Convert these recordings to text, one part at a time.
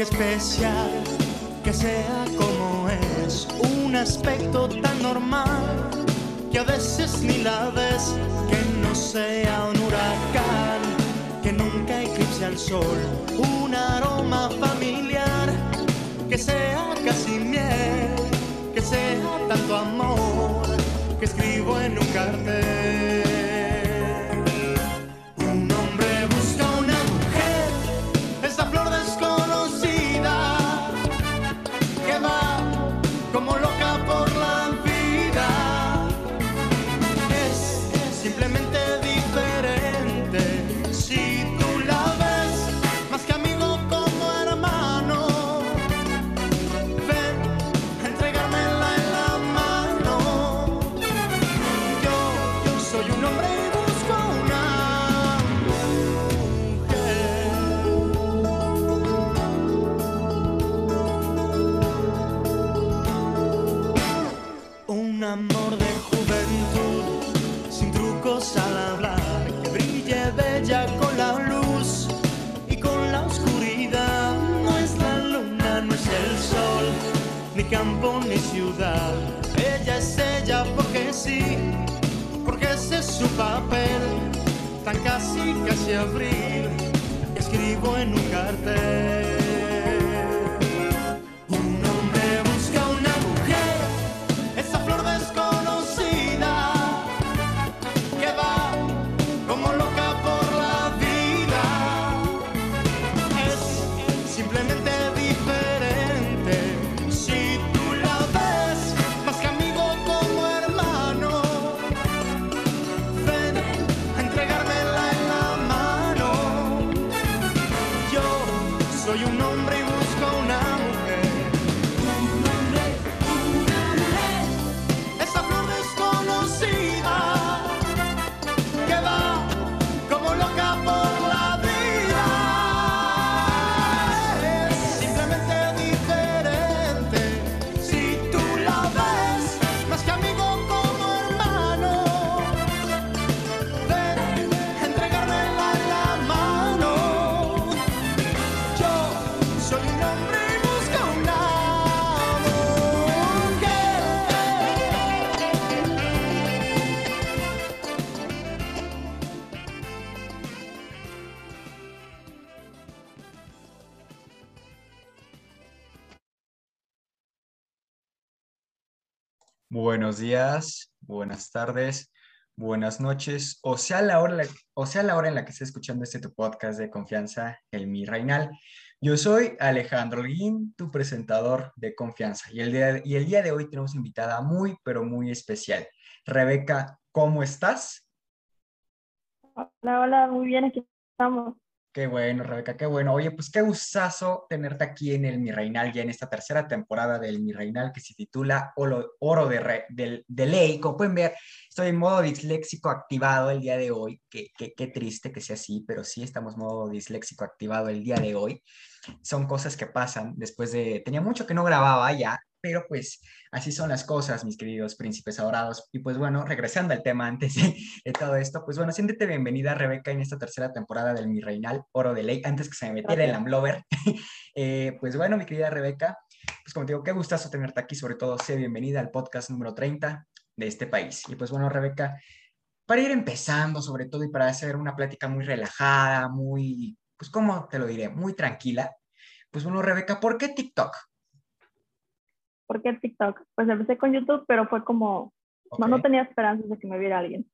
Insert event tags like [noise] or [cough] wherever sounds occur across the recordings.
que especial, que sea como es, un aspecto tan normal que a veces ni la ves, que no sea un huracán, que nunca eclipse al sol, un aroma familiar, que sea casi miel, que sea tanto amor, que escribo en un cartel. Casi, abril, escribo en un cartel. Días, buenas tardes, buenas noches, o sea la hora, o sea la hora en la que estés escuchando este tu podcast de confianza, el Mi Reinal. Yo soy Alejandro Holguín, tu presentador de confianza, y el, día, y el día de hoy tenemos invitada muy, pero muy especial. Rebeca, ¿cómo estás? Hola, hola, muy bien, aquí estamos. Qué bueno, Rebeca, qué bueno. Oye, pues qué gustazo tenerte aquí en el Mi Reinal, ya en esta tercera temporada del Mi Reinal que se titula Oro, de, Re, de, Ley. Como pueden ver, estoy en modo disléxico activado el día de hoy. Qué, qué, qué triste que sea así, pero sí estamos en modo disléxico activado el día de hoy. Son cosas que pasan después de... Tenía mucho que no grababa ya, pero pues así son las cosas, mis queridos príncipes adorados. Y pues bueno, regresando al tema antes de, todo esto, pues bueno, siéntete bienvenida, Rebeca, en esta tercera temporada del Mi Reinal Oro de Ley, antes que se me metiera el Amblover. [laughs] eh, pues bueno, mi querida Rebeca, pues como te digo, qué gustazo tenerte aquí, sobre todo, sé bienvenida al podcast número 30 de este país. Y pues bueno, Rebeca, para ir empezando, sobre todo, y para hacer una plática muy relajada, muy, pues, ¿cómo te lo diré? Muy tranquila. Pues bueno, Rebeca, ¿por qué TikTok? ¿Por qué TikTok? Pues empecé con YouTube, pero fue como, okay. no, no tenía esperanzas de que me viera alguien.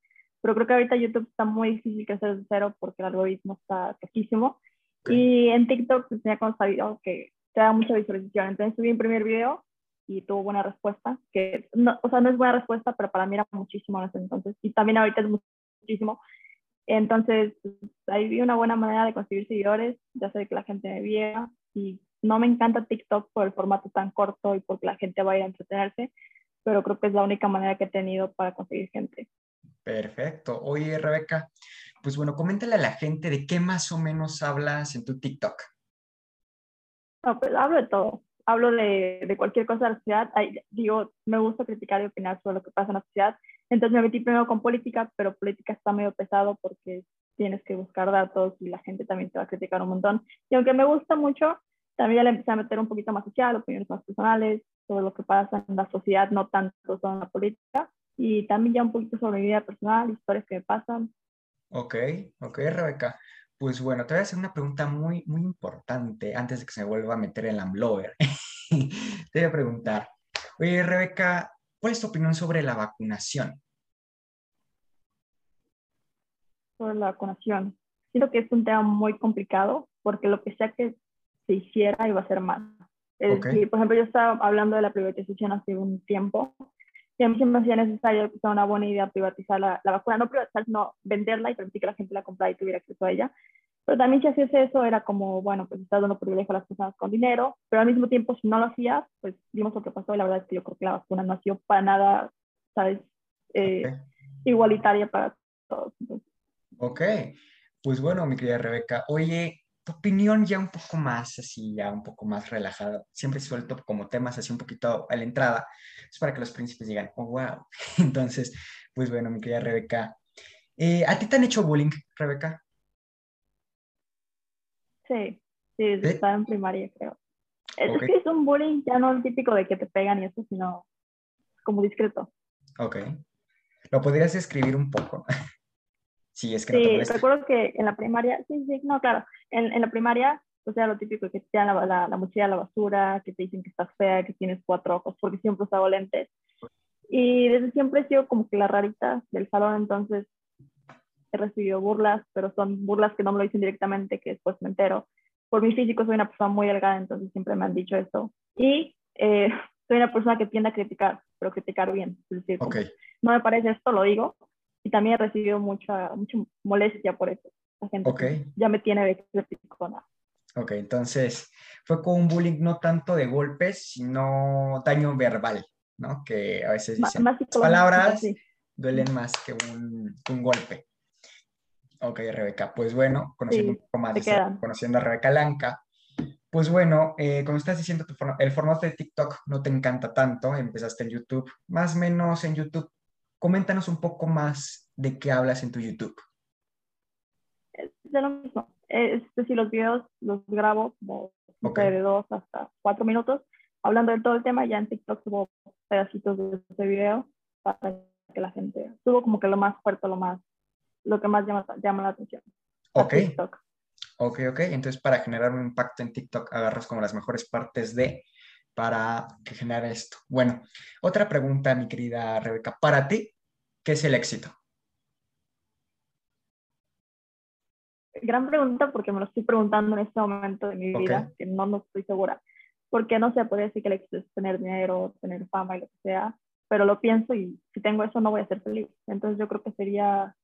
Pero creo que ahorita YouTube está muy difícil que hacer de cero porque el algoritmo está cajísimo. Okay. Y en TikTok pues, tenía sabido que te da mucha visualización. Entonces subí mi primer video y tuvo buena respuesta. Que no, o sea, no es buena respuesta, pero para mí era muchísimo en ese entonces. Y también ahorita es muchísimo. Entonces, pues, ahí vi una buena manera de conseguir seguidores, ya sé que la gente me viera y no me encanta TikTok por el formato tan corto y porque la gente va a ir a entretenerse, pero creo que es la única manera que he tenido para conseguir gente. Perfecto. Oye, Rebeca, pues bueno, coméntale a la gente de qué más o menos hablas en tu TikTok. No, pues hablo de todo. Hablo de, de cualquier cosa de la sociedad. Ay, digo, me gusta criticar y opinar sobre lo que pasa en la sociedad. Entonces me metí primero con política, pero política está medio pesado porque tienes que buscar datos y la gente también te va a criticar un montón. Y aunque me gusta mucho, también ya le empecé a meter un poquito más social, opiniones más personales, sobre lo que pasa en la sociedad, no tanto sobre la política, y también ya un poquito sobre mi vida personal, historias que me pasan. Ok, ok, Rebeca. Pues bueno, te voy a hacer una pregunta muy, muy importante antes de que se me vuelva a meter en la Amblover. [laughs] te voy a preguntar, oye, Rebeca, ¿cuál es tu opinión sobre la vacunación? Sobre la vacunación. Siento que es un tema muy complicado porque lo que sea que se hiciera iba a ser mal. por ejemplo, yo estaba hablando de la privatización hace un tiempo y a mí se me hacía necesario que sea una buena idea privatizar la, la, vacuna, no privatizar, sino venderla y permitir que la gente la comprara y tuviera acceso a ella. Pero también si hacías eso era como, bueno, pues estás dando privilegio a las personas con dinero, pero al mismo tiempo si no lo hacías, pues vimos lo que pasó y la verdad es que yo creo que la vacuna no ha sido para nada, ¿sabes? Eh, igualitaria para todos. Ok, pues bueno, mi querida Rebeca, oye, opinión ya un poco más así, ya un poco más relajada. Siempre suelto como temas así un poquito a la entrada, es para que los príncipes digan, oh, wow. [laughs] Entonces, pues bueno, mi querida Rebeca, eh, ¿a ti te han hecho bullying, Rebeca? Sí, sí, estaba en primaria, creo. Es que es un bullying ya no el típico de que te pegan y eso, sino como discreto. Ok. ¿Lo podrías escribir un poco? [laughs] Sí, es que sí, recuerdo que en la primaria, sí, sí, no, claro, en, en la primaria, o sea, lo típico que te dan la, la, la, mochila a la basura, que te dicen que estás fea, que tienes cuatro ojos, porque siempre usaba lentes. Y desde siempre he sido como que la rarita del salón, entonces he recibido burlas, pero son burlas que no me lo dicen directamente, que después me entero. Por mi físico soy una persona muy delgada, entonces siempre me han dicho eso. Y eh, soy una persona que tiende a criticar, pero criticar bien. Es decir, okay. no me parece esto, lo digo, y también he recibido mucha, mucha molestia por eso. Gente ya me tiene de criticona. Ok, entonces fue con un bullying no tanto de golpes, sino daño verbal, ¿no? Que a veces dicen más, palabras duelen más que un, un, golpe. Ok, Rebeca, pues bueno, conociendo un poco más, conociendo a Rebeca Lanca, pues bueno, eh, como estás diciendo, el formato de TikTok no te encanta tanto, empezaste en YouTube, más o menos en YouTube Coméntanos un poco más de qué hablas en tu YouTube. De lo mismo. Es decir, los videos los grabo como de dos hasta cuatro minutos, hablando de todo el tema. Ya en TikTok subo pedacitos de ese video para que la gente subo como que lo más fuerte, lo más, lo que más llama, llama la atención. Ok. Ok, ok. Entonces, para generar un impacto en TikTok, agarras como las mejores partes de para que genere esto. Bueno, otra pregunta, mi querida Rebeca. Para ti, ¿qué es el éxito? Gran pregunta porque me lo estoy preguntando en este momento de mi vida, que no, no estoy segura. Porque no sé, podría decir que el éxito es tener dinero, tener fama y lo que sea, pero lo pienso y si tengo eso no voy a ser feliz. Entonces yo creo que sería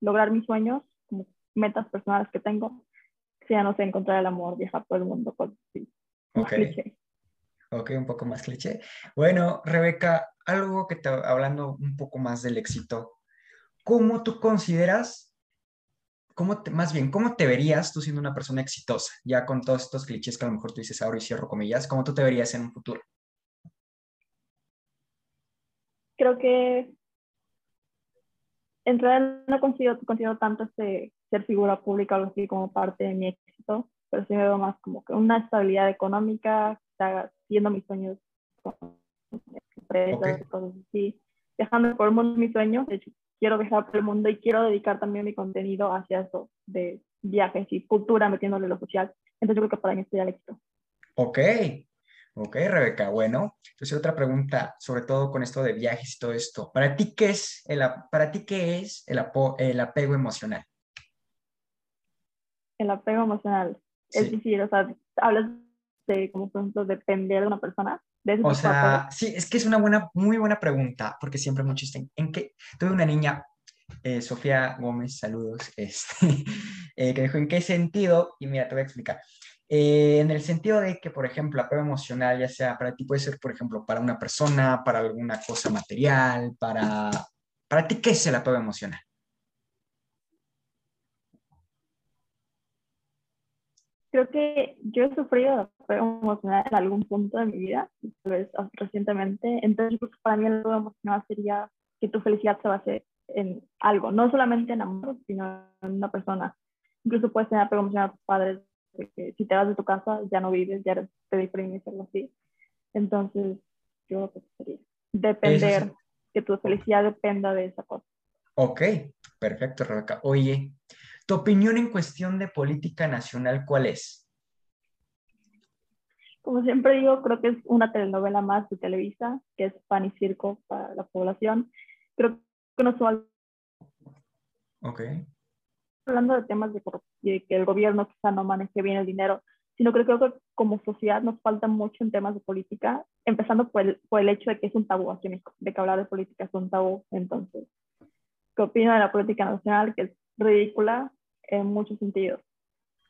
lograr mis sueños, como metas personales que tengo, sea, no sé, encontrar el amor, viajar por el mundo, cosas así. Okay. Ok, un poco más cliché. Bueno, Rebeca, algo que te, hablando un poco más del éxito, ¿cómo tú consideras, cómo más bien, cómo te verías tú siendo una persona exitosa? Ya con todos estos clichés que a lo mejor tú dices ahora y cierro comillas, ¿cómo tú te verías en un futuro? Creo que en realidad no considero, tanto este ser figura pública o algo así como parte de mi éxito, pero sí me veo más como que una estabilidad económica, siguiendo mis sueños con empresas, cosas así, viajando por el mundo mis sueños. De hecho, quiero viajar por el mundo y quiero dedicar también mi contenido hacia eso, de viajes y cultura, metiéndole lo social. Entonces yo creo que para mí sería el éxito. Ok, ok, Rebeca. Bueno, entonces otra pregunta, sobre todo con esto de viajes y todo esto. ¿Para ti qué es el, para ti qué es el, el apego emocional? El apego emocional. Es decir, o sea, hablas como por ejemplo depender de una persona? O sea, sí, es que es una buena, muy buena pregunta, porque siempre muchos dicen, ¿en qué? Tuve una niña, eh, Sofía Gómez, saludos, [laughs] este, eh, que dijo, ¿en qué sentido? Y mira, te voy a explicar. Eh, en el sentido de que, por ejemplo, apego emocional, ya sea para ti, puede ser, por ejemplo, para una persona, para alguna cosa material, para... ¿Para ti qué es el apego emocional? Creo que yo he sufrido apego emocional en algún punto de mi vida, tal vez recientemente. Entonces, para mí el apego emocional sería que tu felicidad se base en algo, no solamente en amor, sino en una persona. Incluso puedes tener apego emocional a tus padres, que si te vas de tu casa ya no vives, ya eres de o algo así. Entonces, yo que sería depender, que tu felicidad dependa de esa cosa. Ok, perfecto, Rebeca. Oye, ¿tu opinión en cuestión de política nacional cuál es? Como siempre digo, creo que es una telenovela más de Televisa, que es pan y circo para la población. Creo que no son... Ok. Hablando de temas de, de que el gobierno quizá no maneje bien el dinero, sino que creo que como sociedad nos falta mucho en temas de política, empezando por el, por el hecho de que es un tabú aquí en México, de que hablar de política es un tabú. Entonces, ¿qué opina de la política nacional? Que es ridícula en muchos sentidos.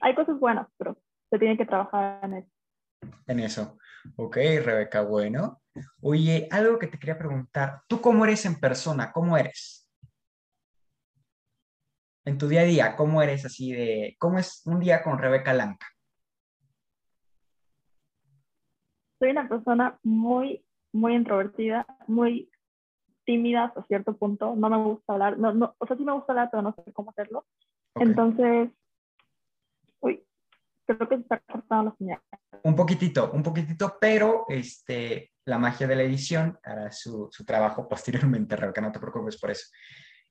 Hay cosas buenas, pero se tiene que trabajar en eso. En eso. Ok, Rebeca, bueno. Oye, algo que te quería preguntar, ¿tú cómo eres en persona? ¿Cómo eres? En tu día a día, ¿cómo eres así de, cómo es un día con Rebeca Lanca? soy una persona muy, muy introvertida, muy tímida hasta cierto punto. No me gusta hablar, no, no, o sea, sí me gusta hablar, pero no sé cómo hacerlo. Entonces, uy, creo que se está cortando la señal. Un poquitito, un poquitito, pero este, la magia de la edición hará su, su trabajo posteriormente, Rebeca, no te preocupes por eso.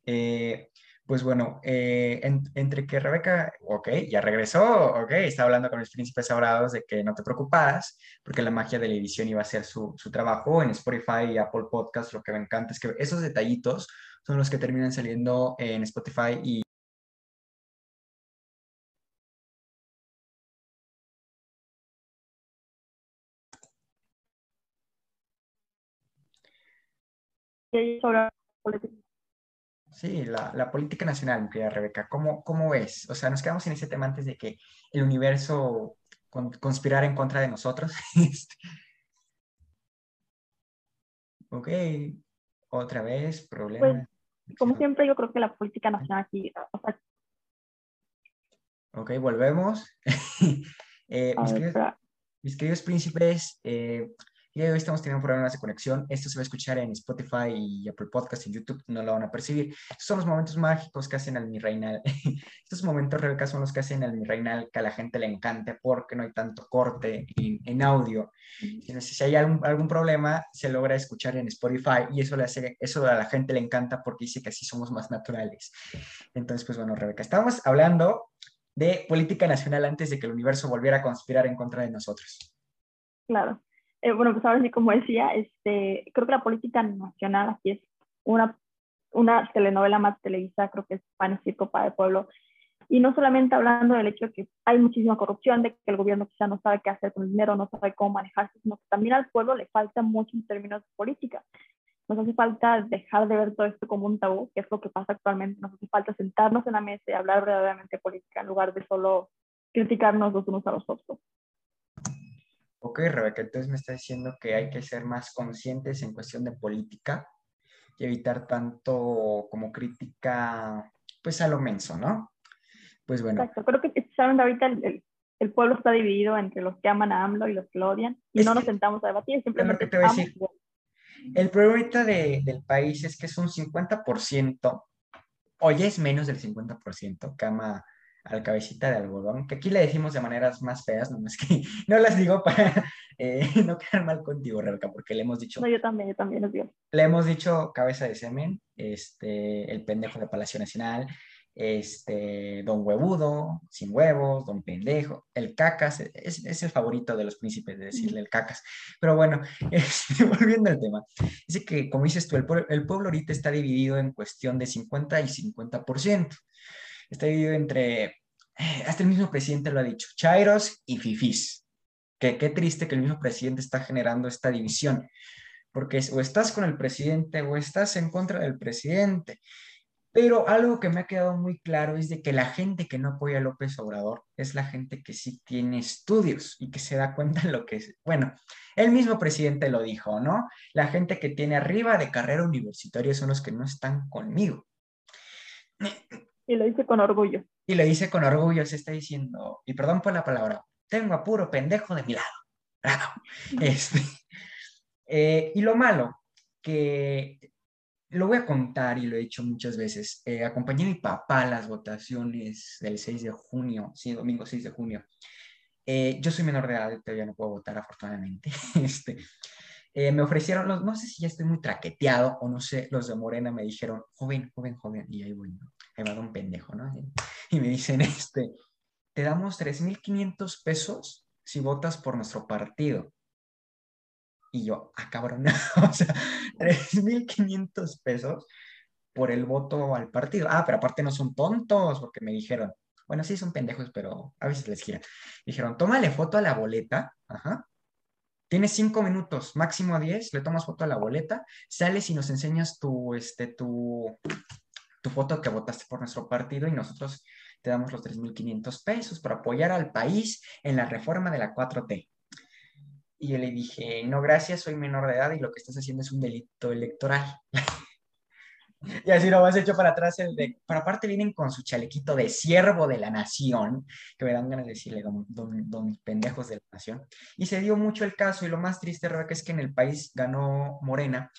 Eh, pues bueno, eh, entre que Rebeca, ok, ya regresó, ok, está hablando con los príncipes sagrados de que no te preocupas, porque la magia de la edición iba a ser su, su trabajo en Spotify y Apple Podcast. Lo que me encanta es que esos detallitos son los que terminan saliendo en Spotify y Sí, la, la, política nacional, mi querida Rebeca, ¿cómo, ¿cómo ves? O sea, nos quedamos en ese tema antes de que el universo con, conspirara en contra de nosotros. [laughs] Este, ok, otra vez, problema. Pues, como siempre, yo creo que la política nacional aquí... O sea... Ok, volvemos. [laughs] eh, mis, queridos, mis, queridos, príncipes, eh, y hoy estamos teniendo problemas de conexión. Esto se va a escuchar en Spotify y Apple Podcast, en YouTube no lo van a percibir. Estos son los momentos mágicos que hacen al Mi Reinal. [laughs] Estos momentos, Rebeca, son los que hacen al Mi Reinal que a la gente le encante porque no hay tanto corte en, audio. Si hay algún, algún, problema, se logra escuchar en Spotify y eso, le hace, eso a la gente le encanta porque dice que así somos más naturales. Entonces, pues bueno, Rebeca, estamos hablando de política nacional antes de que el universo volviera a conspirar en contra de nosotros. Claro. Eh, bueno, pues ahora sí, como decía, este, creo que la política nacional aquí es una, una telenovela más televisa, creo que es Pan y Circo para el Pueblo. Y no solamente hablando del hecho de que hay muchísima corrupción, de que el gobierno quizá no sabe qué hacer con el dinero, no sabe cómo manejarse, sino que también al pueblo le falta mucho en términos de política. Nos hace falta dejar de ver todo esto como un tabú, que es lo que pasa actualmente. Nos hace falta sentarnos en la mesa y hablar verdaderamente de política en lugar de solo criticarnos los unos a los otros. Ok, Rebeca, entonces me está diciendo que hay que ser más conscientes en cuestión de política y evitar tanto como crítica, pues a lo menso, ¿no? Pues bueno. Exacto, creo que saben ahorita el, el, pueblo está dividido entre los que aman a AMLO y los que lo odian y no nos sentamos a debatir, simplemente... te voy a decir. El problema del país es que es un 50%, o ya es menos del 50% que ama al cabecita de algodón, que aquí le decimos de maneras más feas, no es que [laughs] no las digo para eh, [laughs] no quedar mal contigo, Rebeca, porque le hemos dicho... No, yo también, yo también los digo. Le hemos dicho cabeza de semen, este, el pendejo de Palacio Nacional, este, don huevudo, sin huevos, don pendejo, el cacas, es, es el favorito de los príncipes de decirle el cacas. Pero bueno, [laughs] este, volviendo al tema, dice que, como dices tú, el, el pueblo ahorita está dividido en cuestión de 50 y 50% está dividido entre, eh, hasta el mismo presidente lo ha dicho, Chairos y Fifis. Que qué triste que el mismo presidente está generando esta división, porque o estás con el presidente o estás en contra del presidente. Pero algo que me ha quedado muy claro es de que la gente que no apoya a López Obrador es la gente que sí tiene estudios y que se da cuenta de lo que es. Bueno, el mismo presidente lo dijo, ¿no? La gente que tiene arriba de carrera universitaria son los que no están conmigo. Y lo dice con orgullo. Y lo dice con orgullo, se está diciendo, y perdón por la palabra, tengo a puro pendejo de mi lado. Este, eh, y lo malo, que lo voy a contar y lo he dicho muchas veces. Eh, acompañé a mi papá a las votaciones del 6 de junio, sí, domingo 6 de junio. Eh, yo soy menor de edad, todavía no puedo votar afortunadamente. [laughs] Este, eh, me ofrecieron, los, no sé si ya estoy muy traqueteado o no sé, los de Morena me dijeron, joven, joven, joven, y ahí voy, ¿no? Ahí va un pendejo, ¿no? Y me dicen, este, te damos 3.500 pesos si votas por nuestro partido. Y yo, ah, cabrón, [laughs] o sea, 3.500 pesos por el voto al partido. Ah, pero aparte no son tontos, porque me dijeron, bueno, sí son pendejos, pero a veces les giran. Dijeron, tómale foto a la boleta, ajá. Tienes cinco minutos, máximo diez, le tomas foto a la boleta, sales y nos enseñas tu, este, tu, tu foto que votaste por nuestro partido y nosotros te damos los 3.500 pesos para apoyar al país en la reforma de la 4T. Y yo le dije, no, gracias, soy menor de edad y lo que estás haciendo es un delito electoral. [laughs] y así lo vas hecho para atrás el de... Pero aparte vienen con su chalequito de siervo de la nación, que me dan ganas de decirle, don, don, pendejos de la nación. Y se dio mucho el caso y lo más triste, Rebeca, es que en el país ganó Morena,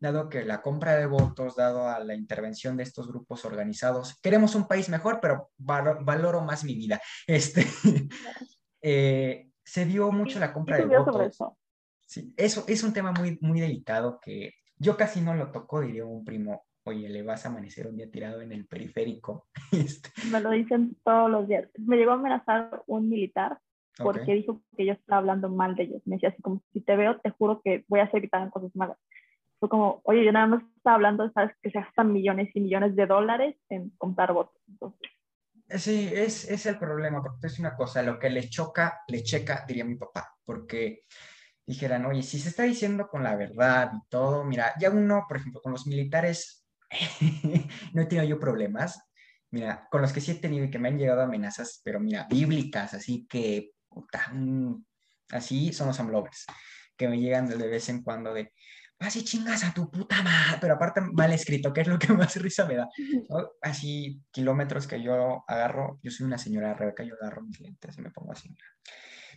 dado que la compra de votos, dado a la intervención de estos grupos organizados, queremos un país mejor, pero valoro más mi vida. [laughs] Este, eh, se dio mucho la compra de votos. Eso. Sí, eso es un tema muy, muy delicado que yo casi no lo toco, diría un primo, oye, le vas a amanecer un día tirado en el periférico. [laughs] Este. Me lo dicen todos los días. Me llegó a amenazar un militar porque dijo que yo estaba hablando mal de ellos. Me decía así como, si te veo, te juro que voy a hacer que te hagan cosas malas. Fue como, oye, yo nada más estaba hablando, sabes, que se gastan millones y millones de dólares en comprar votos. Entonces, Sí, es, es el problema, porque es una cosa, lo que le choca, le checa, diría mi papá, porque dijeran, oye, si se está diciendo con la verdad y todo, mira, ya uno, por ejemplo, con los militares, [laughs] no he tenido yo problemas, mira, con los que sí he tenido y que me han llegado amenazas, pero mira, bíblicas, así que, puta, mm, así son los amlovers, que me llegan de vez en cuando de, así chingas a tu puta madre, pero aparte mal escrito, que es lo que [laughs] más risa me da. Así kilómetros que yo agarro, yo soy una señora Rebeca, yo agarro mis lentes y me pongo así.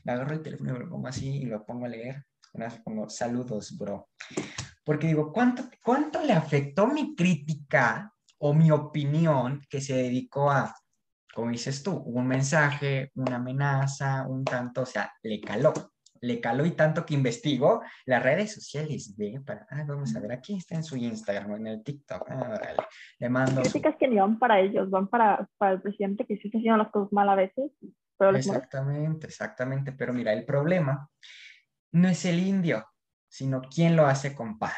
Me agarro el teléfono y me lo pongo así y lo pongo a leer. Una vez pongo saludos, bro. Porque digo, ¿cuánto, ¿cuánto le afectó mi crítica o mi opinión que se dedicó a, como dices tú, un mensaje, una amenaza, un tanto, o sea, le caló le caló y tanto que investigó las redes sociales de, para, ah, vamos a ver, aquí está en su Instagram o en el TikTok, ah, le mando. Críticas que ni van para ellos, van para, para el presidente que sí está haciendo las cosas mal a veces. exactamente, exactamente, pero mira, el problema no es el indio, sino quién lo hace compadre.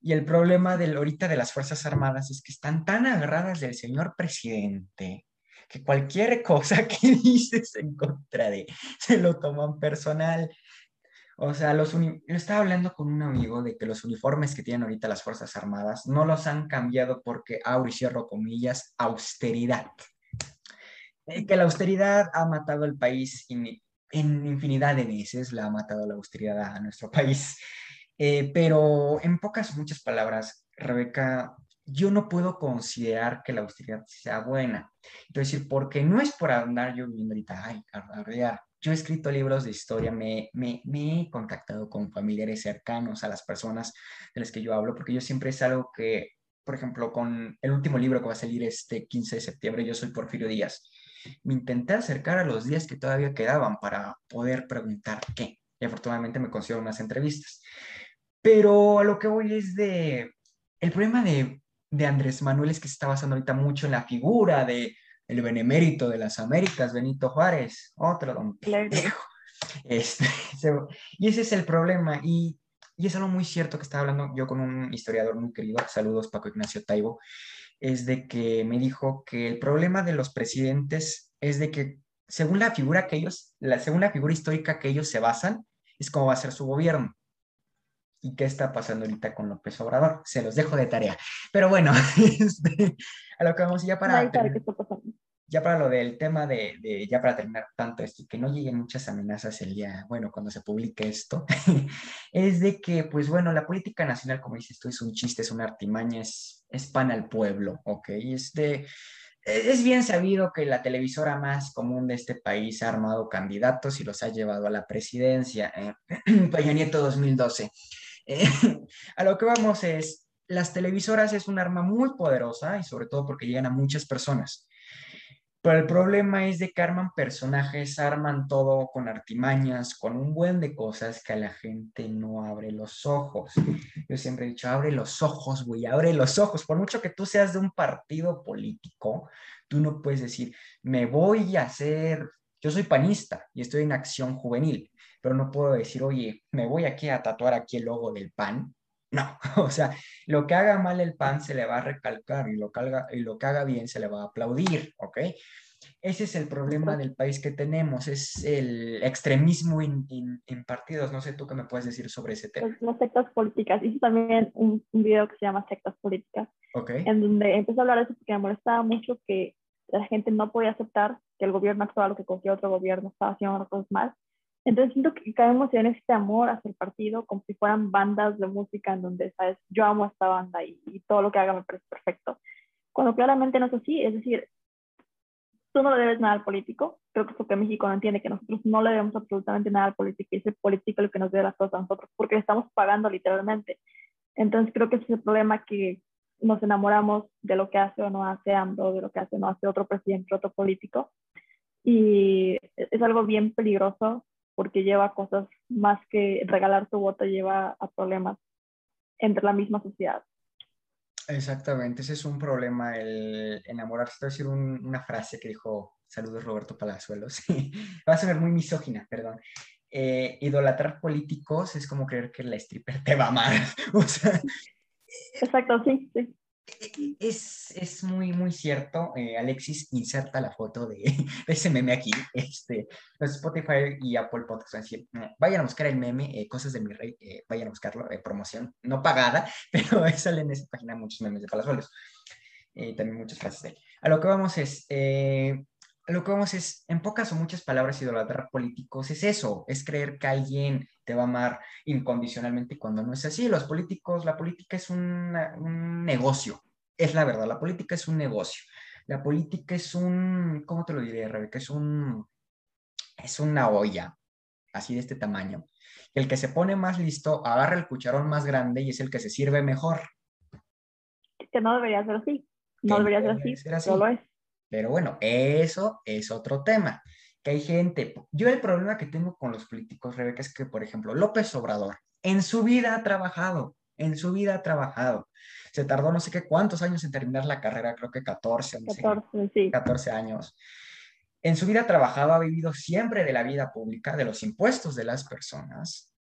Y el problema del, ahorita de las Fuerzas Armadas es que están tan agarradas del señor presidente que cualquier cosa [laughs] que dices en contra de, se lo toman personal. O sea, los uni yo estaba hablando con un amigo de que los uniformes que tienen ahorita las Fuerzas Armadas no los han cambiado porque, ahora cierro comillas, austeridad. Eh, que la austeridad ha matado al país en infinidad de veces, la ha matado la austeridad a nuestro país. Eh, pero en pocas, muchas palabras, Rebeca, yo no puedo considerar que la austeridad sea buena. Entonces, porque no es por andar yo viviendo ahorita, ay, a Yo he escrito libros de historia, me, me, me, he contactado con familiares cercanos a las personas de las que yo hablo, porque yo siempre es algo que, por ejemplo, con el último libro que va a salir este 15 de septiembre, yo soy Porfirio Díaz, me intenté acercar a los días que todavía quedaban para poder preguntar qué. Y afortunadamente me consiguieron unas entrevistas. Pero a lo que voy es de, el problema de de Andrés Manuel es que se está basando ahorita mucho en la figura de el benemérito de las Américas, Benito Juárez, otro don este, [laughs] y ese es el problema. Y, y, es algo muy cierto que estaba hablando yo con un historiador muy querido, saludos Paco Ignacio Taibo, es de que me dijo que el problema de los presidentes es de que según la figura que ellos, la, según la figura histórica que ellos se basan, es cómo va a ser su gobierno y qué está pasando ahorita con López Obrador. Se los dejo de tarea. Pero bueno, [laughs] este, a lo que vamos ya para... Ya para lo del tema de, de, ya para terminar tanto esto, que no lleguen muchas amenazas el día, bueno, cuando se publique esto, [laughs] es de que, pues bueno, la política nacional, como dices tú, es un chiste, es una artimaña, es, es pan al pueblo, ¿ok? Este, es bien sabido que la televisora más común de este país ha armado candidatos y los ha llevado a la presidencia. Eh, [clears throat] Peña Nieto 2012. [laughs] a lo que vamos es, las televisoras es un arma muy poderosa y sobre todo porque llegan a muchas personas. Pero el problema es de que arman personajes, arman todo con artimañas, con un buen de cosas que a la gente no abre los ojos. Yo siempre he dicho, abre los ojos, güey, abre los ojos. Por mucho que tú seas de un partido político, tú no puedes decir, me voy a hacer, yo soy panista y estoy en acción juvenil, pero no puedo decir, oye, me voy aquí a tatuar aquí el logo del PAN [laughs] no, [laughs] o sea, lo que haga mal el PAN se le va a recalcar y lo que haga, y lo que haga bien se le va a aplaudir, ¿ok? Ese es el problema del país que tenemos, es el extremismo en, partidos. No sé tú qué me puedes decir sobre ese tema. Las sectas políticas. Hice también un, video que se llama Sectas Políticas, okay. en donde empecé a hablar de eso porque me molestaba mucho que la gente no podía aceptar que el gobierno actuaba lo que cualquier otro gobierno estaba haciendo cosas mal entonces siento que caemos en este amor hacia el partido como si fueran bandas de música en donde, sabes, yo amo esta banda y, todo lo que haga me parece perfecto. Cuando claramente no es así, es decir, tú no le debes nada al político. Creo que es porque México no entiende que nosotros no le debemos absolutamente nada al político y es el político el que nos debe las cosas a nosotros porque le estamos pagando literalmente. Entonces creo que ese es el problema que nos enamoramos de lo que hace o no hace AMLO, de lo que hace o no hace otro presidente, otro político. Y es algo bien peligroso porque lleva cosas más que regalar tu voto, lleva a problemas entre la misma sociedad. Exactamente, ese es un problema, el enamorarse. Te voy a decir una frase que dijo, saludos Roberto Palazuelos, [laughs] va a sonar muy misógina, perdón. Eh, idolatrar políticos es como creer que la stripper te va a amar. [laughs] o sea, Exacto, sí, sí es, es, muy, muy cierto. Eh, Alexis inserta la foto de, [laughs] ese meme aquí. Este, los Spotify y Apple Podcasts vayan a buscar el meme, eh, Cosas de mi Rey, eh, vayan a buscarlo, promoción no pagada, [laughs] pero salen en esa página muchos memes de Palazuelos. también muchas frases de él. A lo que vamos es, lo que vamos es, en pocas o muchas palabras, idolatrar políticos es eso, es creer que alguien te va a amar incondicionalmente cuando no es así. Los políticos, la política es un negocio, es la verdad, la política es un negocio. La política es un, ¿cómo te lo diré, Rebeca? Es un, es una olla, así de este tamaño. El que se pone más listo agarra el cucharón más grande y es el que se sirve mejor. Que no debería ser así. No debería ser así, ser así. es. Pero bueno, eso es otro tema. Que hay gente. Yo el problema que tengo con los políticos, Rebeca, es que, por ejemplo, López Obrador en su vida ha trabajado, en su vida ha trabajado. Se tardó no sé qué cuántos años en terminar la carrera, creo que 14, no 14, sí. 14 años. En su vida ha trabajado, ha vivido siempre de la vida pública, de los impuestos de las personas,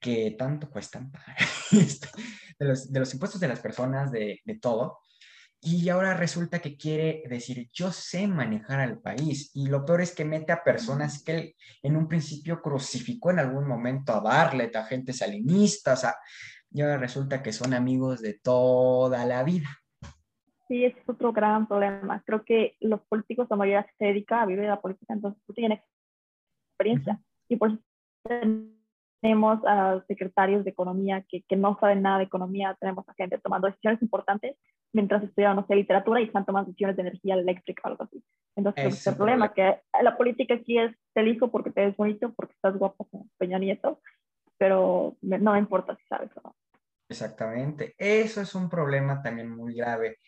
que tanto cuestan pagar, [laughs] este, de, los, de los impuestos de las personas, de, de todo. Y ahora resulta que quiere decir, yo sé manejar al país. Y lo peor es que mete a personas que él en un principio crucificó en algún momento a Barlet, a gente salinista, o y ahora resulta que son amigos de toda la vida. Sí, es otro gran problema. Creo que los políticos, la mayoría se dedica a vivir de la política, entonces tú tienes experiencia. Y por eso tenemos a secretarios de economía que, que, no saben nada de economía, tenemos a gente tomando decisiones importantes mientras estudian, no sé, literatura y están tomando decisiones de energía eléctrica o algo así. Entonces, es el problema, que la política aquí es, te elijo porque te ves bonito, porque estás guapo como Peña Nieto, pero no me importa si sabes o no. Exactamente, eso es un problema también muy grave.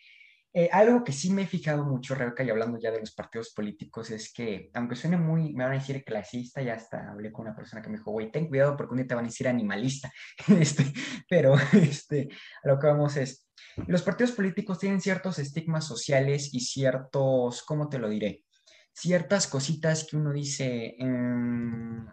Eh, algo que sí me he fijado mucho, Rebeca, y hablando ya de los partidos políticos, es que, aunque suene muy, me van a decir clasista, ya hasta hablé con una persona que me dijo, güey, ten cuidado porque un día te van a decir animalista. [laughs] este, pero [laughs] este, a lo que vamos es, los partidos políticos tienen ciertos estigmas sociales y ciertos, ¿cómo te lo diré? Ciertas cositas que uno dice, mm,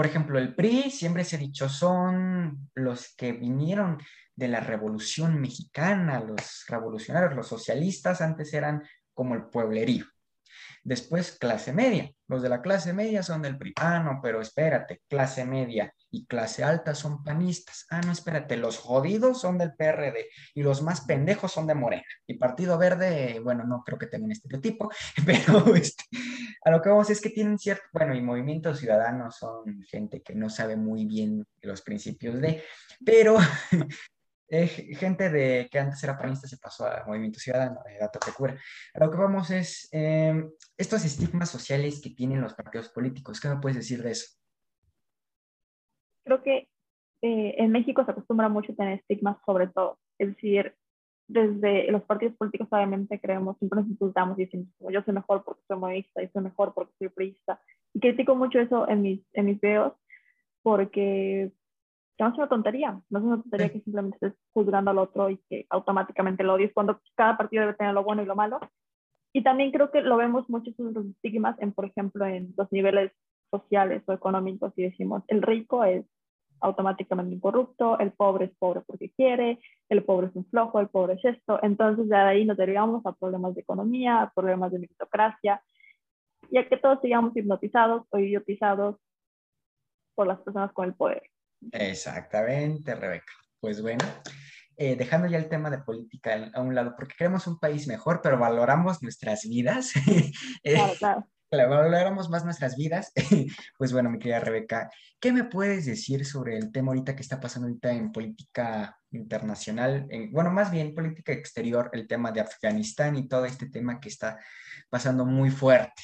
por ejemplo, el PRI, siempre se ha dicho, son los que vinieron de la Revolución Mexicana, los revolucionarios, los socialistas antes eran como el pueblerío. Después, clase media. Los de la clase media son del PRI. Ah, no, pero espérate, clase media y clase alta son panistas. Ah, no, espérate, los jodidos son del PRD y los más pendejos son de Morena. Y Partido Verde, bueno, no creo que tengan estereotipo, [laughs] pero este, a lo que vamos es que tienen cierto, bueno, y Movimiento Ciudadano son gente que no sabe muy bien los principios de, pero [laughs] eh, gente de que antes era panista se pasó a Movimiento Ciudadano, de dato que cura. Lo que vamos es em, estos estigmas sociales que tienen los partidos políticos. ¿Qué me puedes decir de eso? Creo que eh, en México se acostumbra mucho a tener estigmas sobre todo. Es decir, desde los partidos políticos obviamente creemos, siempre nos insultamos y decimos, yo soy mejor porque soy modista, y soy mejor porque soy priista. Y critico mucho eso en mis, en mis videos porque no es una tontería, no es una tontería que simplemente estés juzgando al otro y que automáticamente lo odies cuando cada partido debe tener lo bueno y lo malo. Y también creo que lo vemos mucho en los estigmas, en, por ejemplo, en los niveles sociales o económicos y decimos, el rico es automáticamente incorrupto, el pobre es pobre porque quiere, el pobre es un flojo, el pobre es esto. Entonces de ahí nos derivamos a problemas de economía, a problemas de meritocracia, ya que todos sigamos hipnotizados o idiotizados por las personas con el poder. Exactamente, Rebeca. Pues bueno, eh, dejando ya el tema de política a un lado, porque queremos un país mejor, pero valoramos nuestras vidas. [laughs] Eh, claro, claro valoramos más nuestras vidas. [laughs] pues bueno, mi querida Rebeca, ¿qué me puedes decir sobre el tema ahorita que está pasando ahorita en política internacional? En, bueno, más bien política exterior, el tema de Afganistán y todo este tema que está pasando muy fuerte.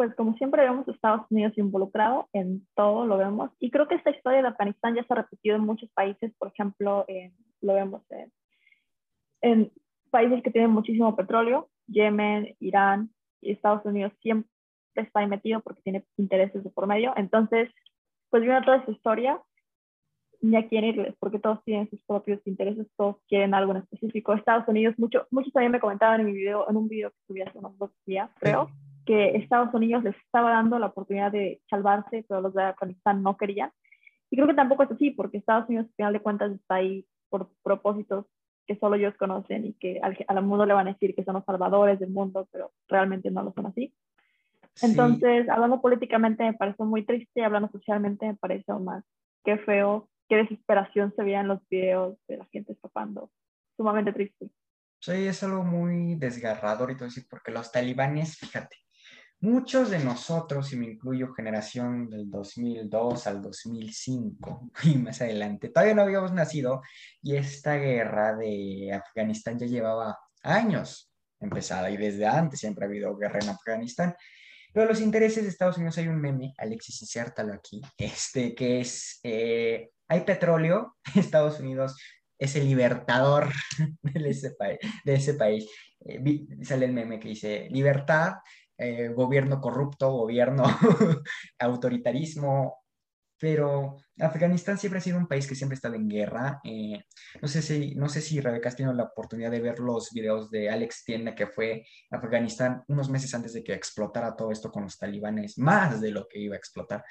Pues como siempre vemos Estados Unidos involucrado en todo, lo vemos. Y creo que esta historia de Afganistán ya se ha repetido en muchos países, por ejemplo, lo vemos en países que tienen muchísimo petróleo, Yemen, Irán, Estados Unidos siempre está ahí metido porque tiene intereses de por medio. Entonces, pues viendo toda esa historia, ni a quién irles, porque todos tienen sus propios intereses, todos quieren algo en específico. Estados Unidos, mucho, muchos también me comentaban en mi video, en un video que subí hace unos dos días, creo, que Estados Unidos les estaba dando la oportunidad de salvarse, pero los de Afganistán no querían. Y creo que tampoco es así, porque Estados Unidos, al final de cuentas, está ahí por propósitos que solo ellos conocen y que al, al, mundo le van a decir que son los salvadores del mundo, pero realmente no lo son así. Entonces, hablando políticamente me parece muy triste y hablando socialmente me parece aún más. Qué feo, qué desesperación se veía en los videos de la gente escapando. Sumamente triste. Sí, es algo muy desgarrador y todo eso, porque los talibanes, fíjate, Muchos de nosotros, y me incluyo generación del 2002 al 2005 [laughs] y más adelante, todavía no habíamos nacido y esta guerra de Afganistán ya llevaba años empezada y desde antes siempre ha habido guerra en Afganistán. Pero los intereses de Estados Unidos hay un meme, Alexis, insértalo aquí, este, que es, eh, hay petróleo, [laughs] Estados Unidos es el libertador [laughs] de ese, país. Eh, sale el meme que dice, libertad, eh, gobierno corrupto, gobierno [laughs] autoritarismo, pero Afganistán siempre ha sido un país que siempre ha en guerra. Eh, no, sé si, no sé si Rebeca has tenido la oportunidad de ver los videos de Alex Tienda, que fue a Afganistán unos meses antes de que explotara todo esto con los talibanes, más de lo que iba a explotar,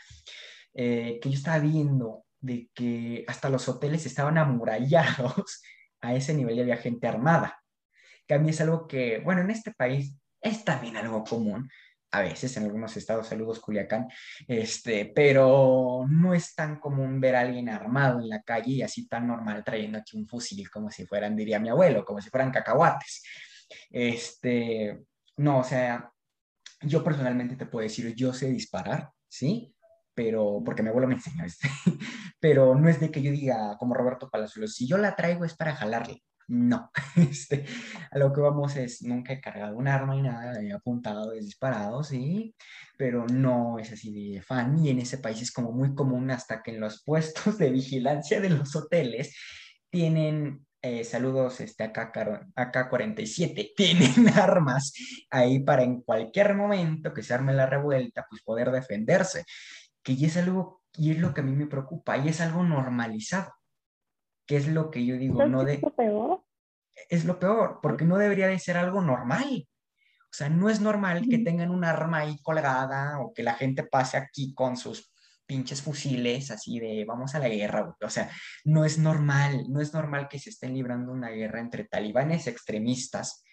eh, que yo estaba viendo de que hasta los hoteles estaban amurallados [laughs] a ese nivel y había gente armada. Que a mí es algo que, bueno, en este país es también algo común, a veces en algunos estados, saludos Culiacán, este, pero no es tan común ver a alguien armado en la calle y así tan normal trayendo aquí un fusil como si fueran, diría mi abuelo, como si fueran cacahuates. Este, no, o sea, yo personalmente te puedo decir, yo sé disparar, ¿sí? Pero, porque mi abuelo me enseñó, [laughs] este, pero no es de que yo diga como Roberto Palazuelos, si yo la traigo es para jalarle, no, [laughs] este, a lo que vamos es, nunca he cargado un arma y nada, he apuntado, he disparado, sí, pero no es así de fan y en ese país es como muy común hasta que en los [laughs] puestos de vigilancia de los hoteles tienen eh, saludos este, acá, acá 47, tienen armas ahí para en cualquier momento que se arme la revuelta, pues poder defenderse, que y es algo, y es lo que a mí me preocupa, y es algo normalizado que es lo que yo digo, no de... Es lo peor? Es lo peor, porque no debería de ser algo normal. O sea, no es normal que tengan un arma ahí colgada o que la gente pase aquí con sus pinches fusiles así de vamos a la guerra. O sea, no es normal, no es normal que se estén librando una guerra entre talibanes extremistas,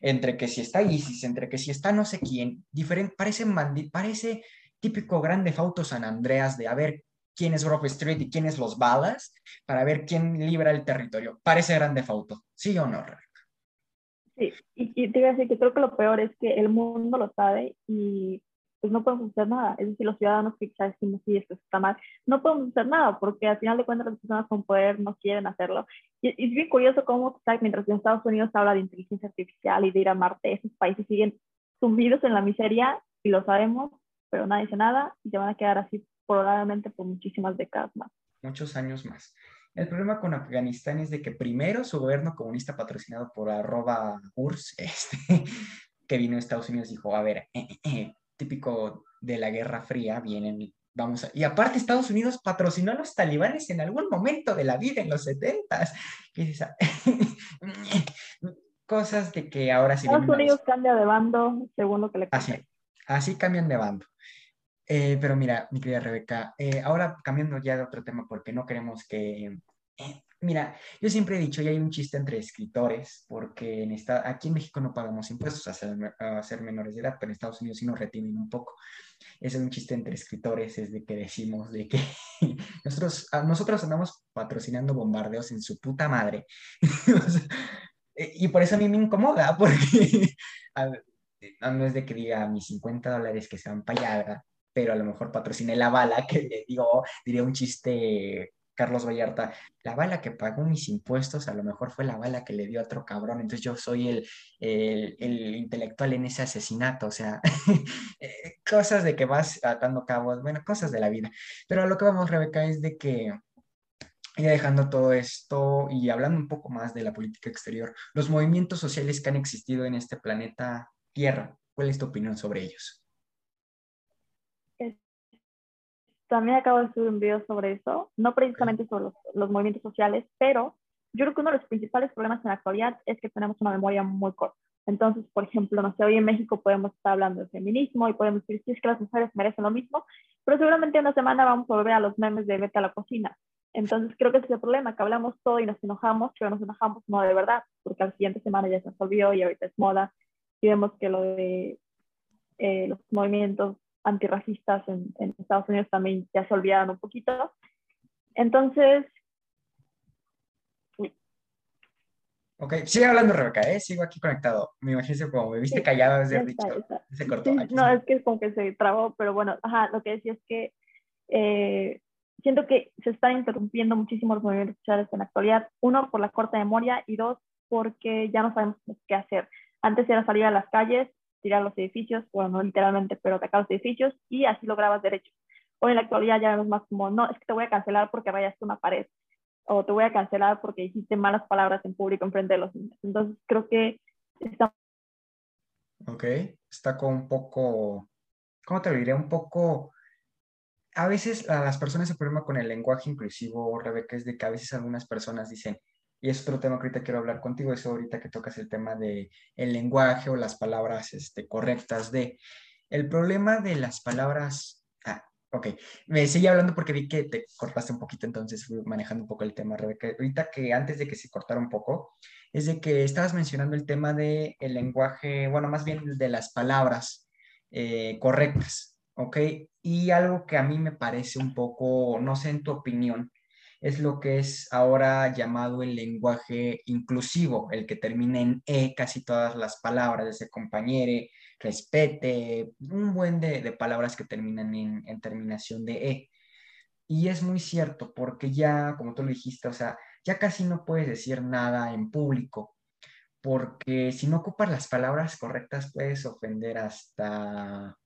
entre que si está ISIS, entre que si está no sé quién, diferente, parece, parece típico grande Fauto San Andreas de a ver quién es Grove Street y quién es Los Balas, para ver quién libra el territorio. Parece grande foto, ¿sí o no, Rebeca? Sí, y, y te iba a decir que creo que lo peor es que el mundo lo sabe y pues no podemos hacer nada. Es decir, los ciudadanos que quizás decimos, sí, esto está mal, no podemos hacer nada porque al final de cuentas las personas con poder no quieren hacerlo. Y, y es bien curioso cómo, mientras en Estados Unidos habla de inteligencia artificial y de ir a Marte, esos países siguen sumidos en la miseria y lo sabemos, pero nadie dice nada y se van a quedar así probablemente por muchísimas décadas más. Muchos años más. El problema con Afganistán es de que primero su gobierno comunista patrocinado por arroba URSS, [laughs] este, que vino a Estados Unidos, dijo, a ver, eh, eh, eh, típico de la Guerra Fría, vienen, vamos a... Y aparte Estados Unidos patrocinó a los talibanes en algún momento de la vida, en los 70 [laughs] Cosas de que ahora sí... Estados Unidos cambia de bando según lo que le Así, así cambian de bando. Eh, pero mira, mi querida Rebeca, eh, ahora cambiando ya de otro tema porque no queremos que... Eh, mira, yo siempre he dicho, y hay un chiste entre escritores, porque en esta, aquí en México no pagamos impuestos a ser, menores de edad, pero en Estados Unidos sí nos retienen un poco. Ese es un chiste entre escritores, es de que decimos de que [laughs] nosotros, nosotros andamos patrocinando bombardeos en su puta madre. [laughs] y por eso a mí me incomoda, [laughs] porque no es de que diga mis 50 dólares que sean para allá, pero a lo mejor patrociné la bala, que le digo, diría un chiste Carlos Vallarta, la bala que pagó mis impuestos a lo mejor fue la bala que le dio a otro cabrón, entonces yo soy el, el, el intelectual en ese asesinato, o sea, [laughs] eh, cosas de que vas atando cabos, bueno, cosas de la vida. Pero a lo que vamos, Rebeca, es de que ya dejando todo esto y hablando un poco más de la política exterior, los movimientos sociales que han existido en este planeta Tierra, ¿cuál es tu opinión sobre ellos? También acabo de subir un video sobre eso, no precisamente sobre los, movimientos sociales, pero yo creo que uno de los principales problemas en la actualidad es que tenemos una memoria muy corta. Entonces, por ejemplo, no sé, hoy en México podemos estar hablando de feminismo y podemos decir, sí, es que las mujeres merecen lo mismo, pero seguramente en una semana vamos a volver a los memes de vete a la cocina. Entonces, creo que ese es el problema, que hablamos todo y nos enojamos, pero nos enojamos no de verdad, porque al siguiente semana ya se resolvió y ahorita es moda y vemos que lo de eh, los movimientos antirracistas en, en, Estados Unidos también ya se olvidaron un poquito. Entonces... Ok, sigue hablando Rebeca, ¿eh? Sigo aquí conectado. Me imagino como me viste callada desde el dicho. Se cortó. no, es que es como que se trabó, pero bueno, ajá, lo que decía es que eh, siento que se están interrumpiendo muchísimo los movimientos sociales en la actualidad. Uno, por la corta memoria y dos, porque ya no sabemos qué hacer. Antes era salir a las calles tirar los edificios, bueno, no literalmente, pero atacar los edificios y así lograbas derechos. Hoy en la actualidad ya vemos más como, no, es que te voy a cancelar porque rayaste una pared o te voy a cancelar porque dijiste malas palabras en público en frente de los niños. Entonces creo que está... Ok, está con un poco, ¿cómo te lo diré? Un poco... A veces a las personas se problema con el lenguaje inclusivo, Rebeca, es de que a veces algunas personas dicen, y es otro tema que ahorita quiero hablar contigo, eso ahorita que tocas el tema de el lenguaje o las palabras este, correctas de... El problema de las palabras... Ah, ok. Me sigue hablando porque vi que te cortaste un poquito, entonces fui manejando un poco el tema, Rebeca. Ahorita que antes de que se cortara un poco, es de que estabas mencionando el tema del el lenguaje, bueno, más bien de las palabras eh, correctas, ¿ok? Y algo que a mí me parece un poco, no sé en tu opinión, es lo que es ahora llamado el lenguaje inclusivo, el que termina en E casi todas las palabras, ese compañere, respete, un buen de, palabras que terminan en, en, terminación de E. Y es muy cierto, porque ya, como tú lo dijiste, o sea, ya casi no puedes decir nada en público, porque si no ocupas las palabras correctas puedes ofender hasta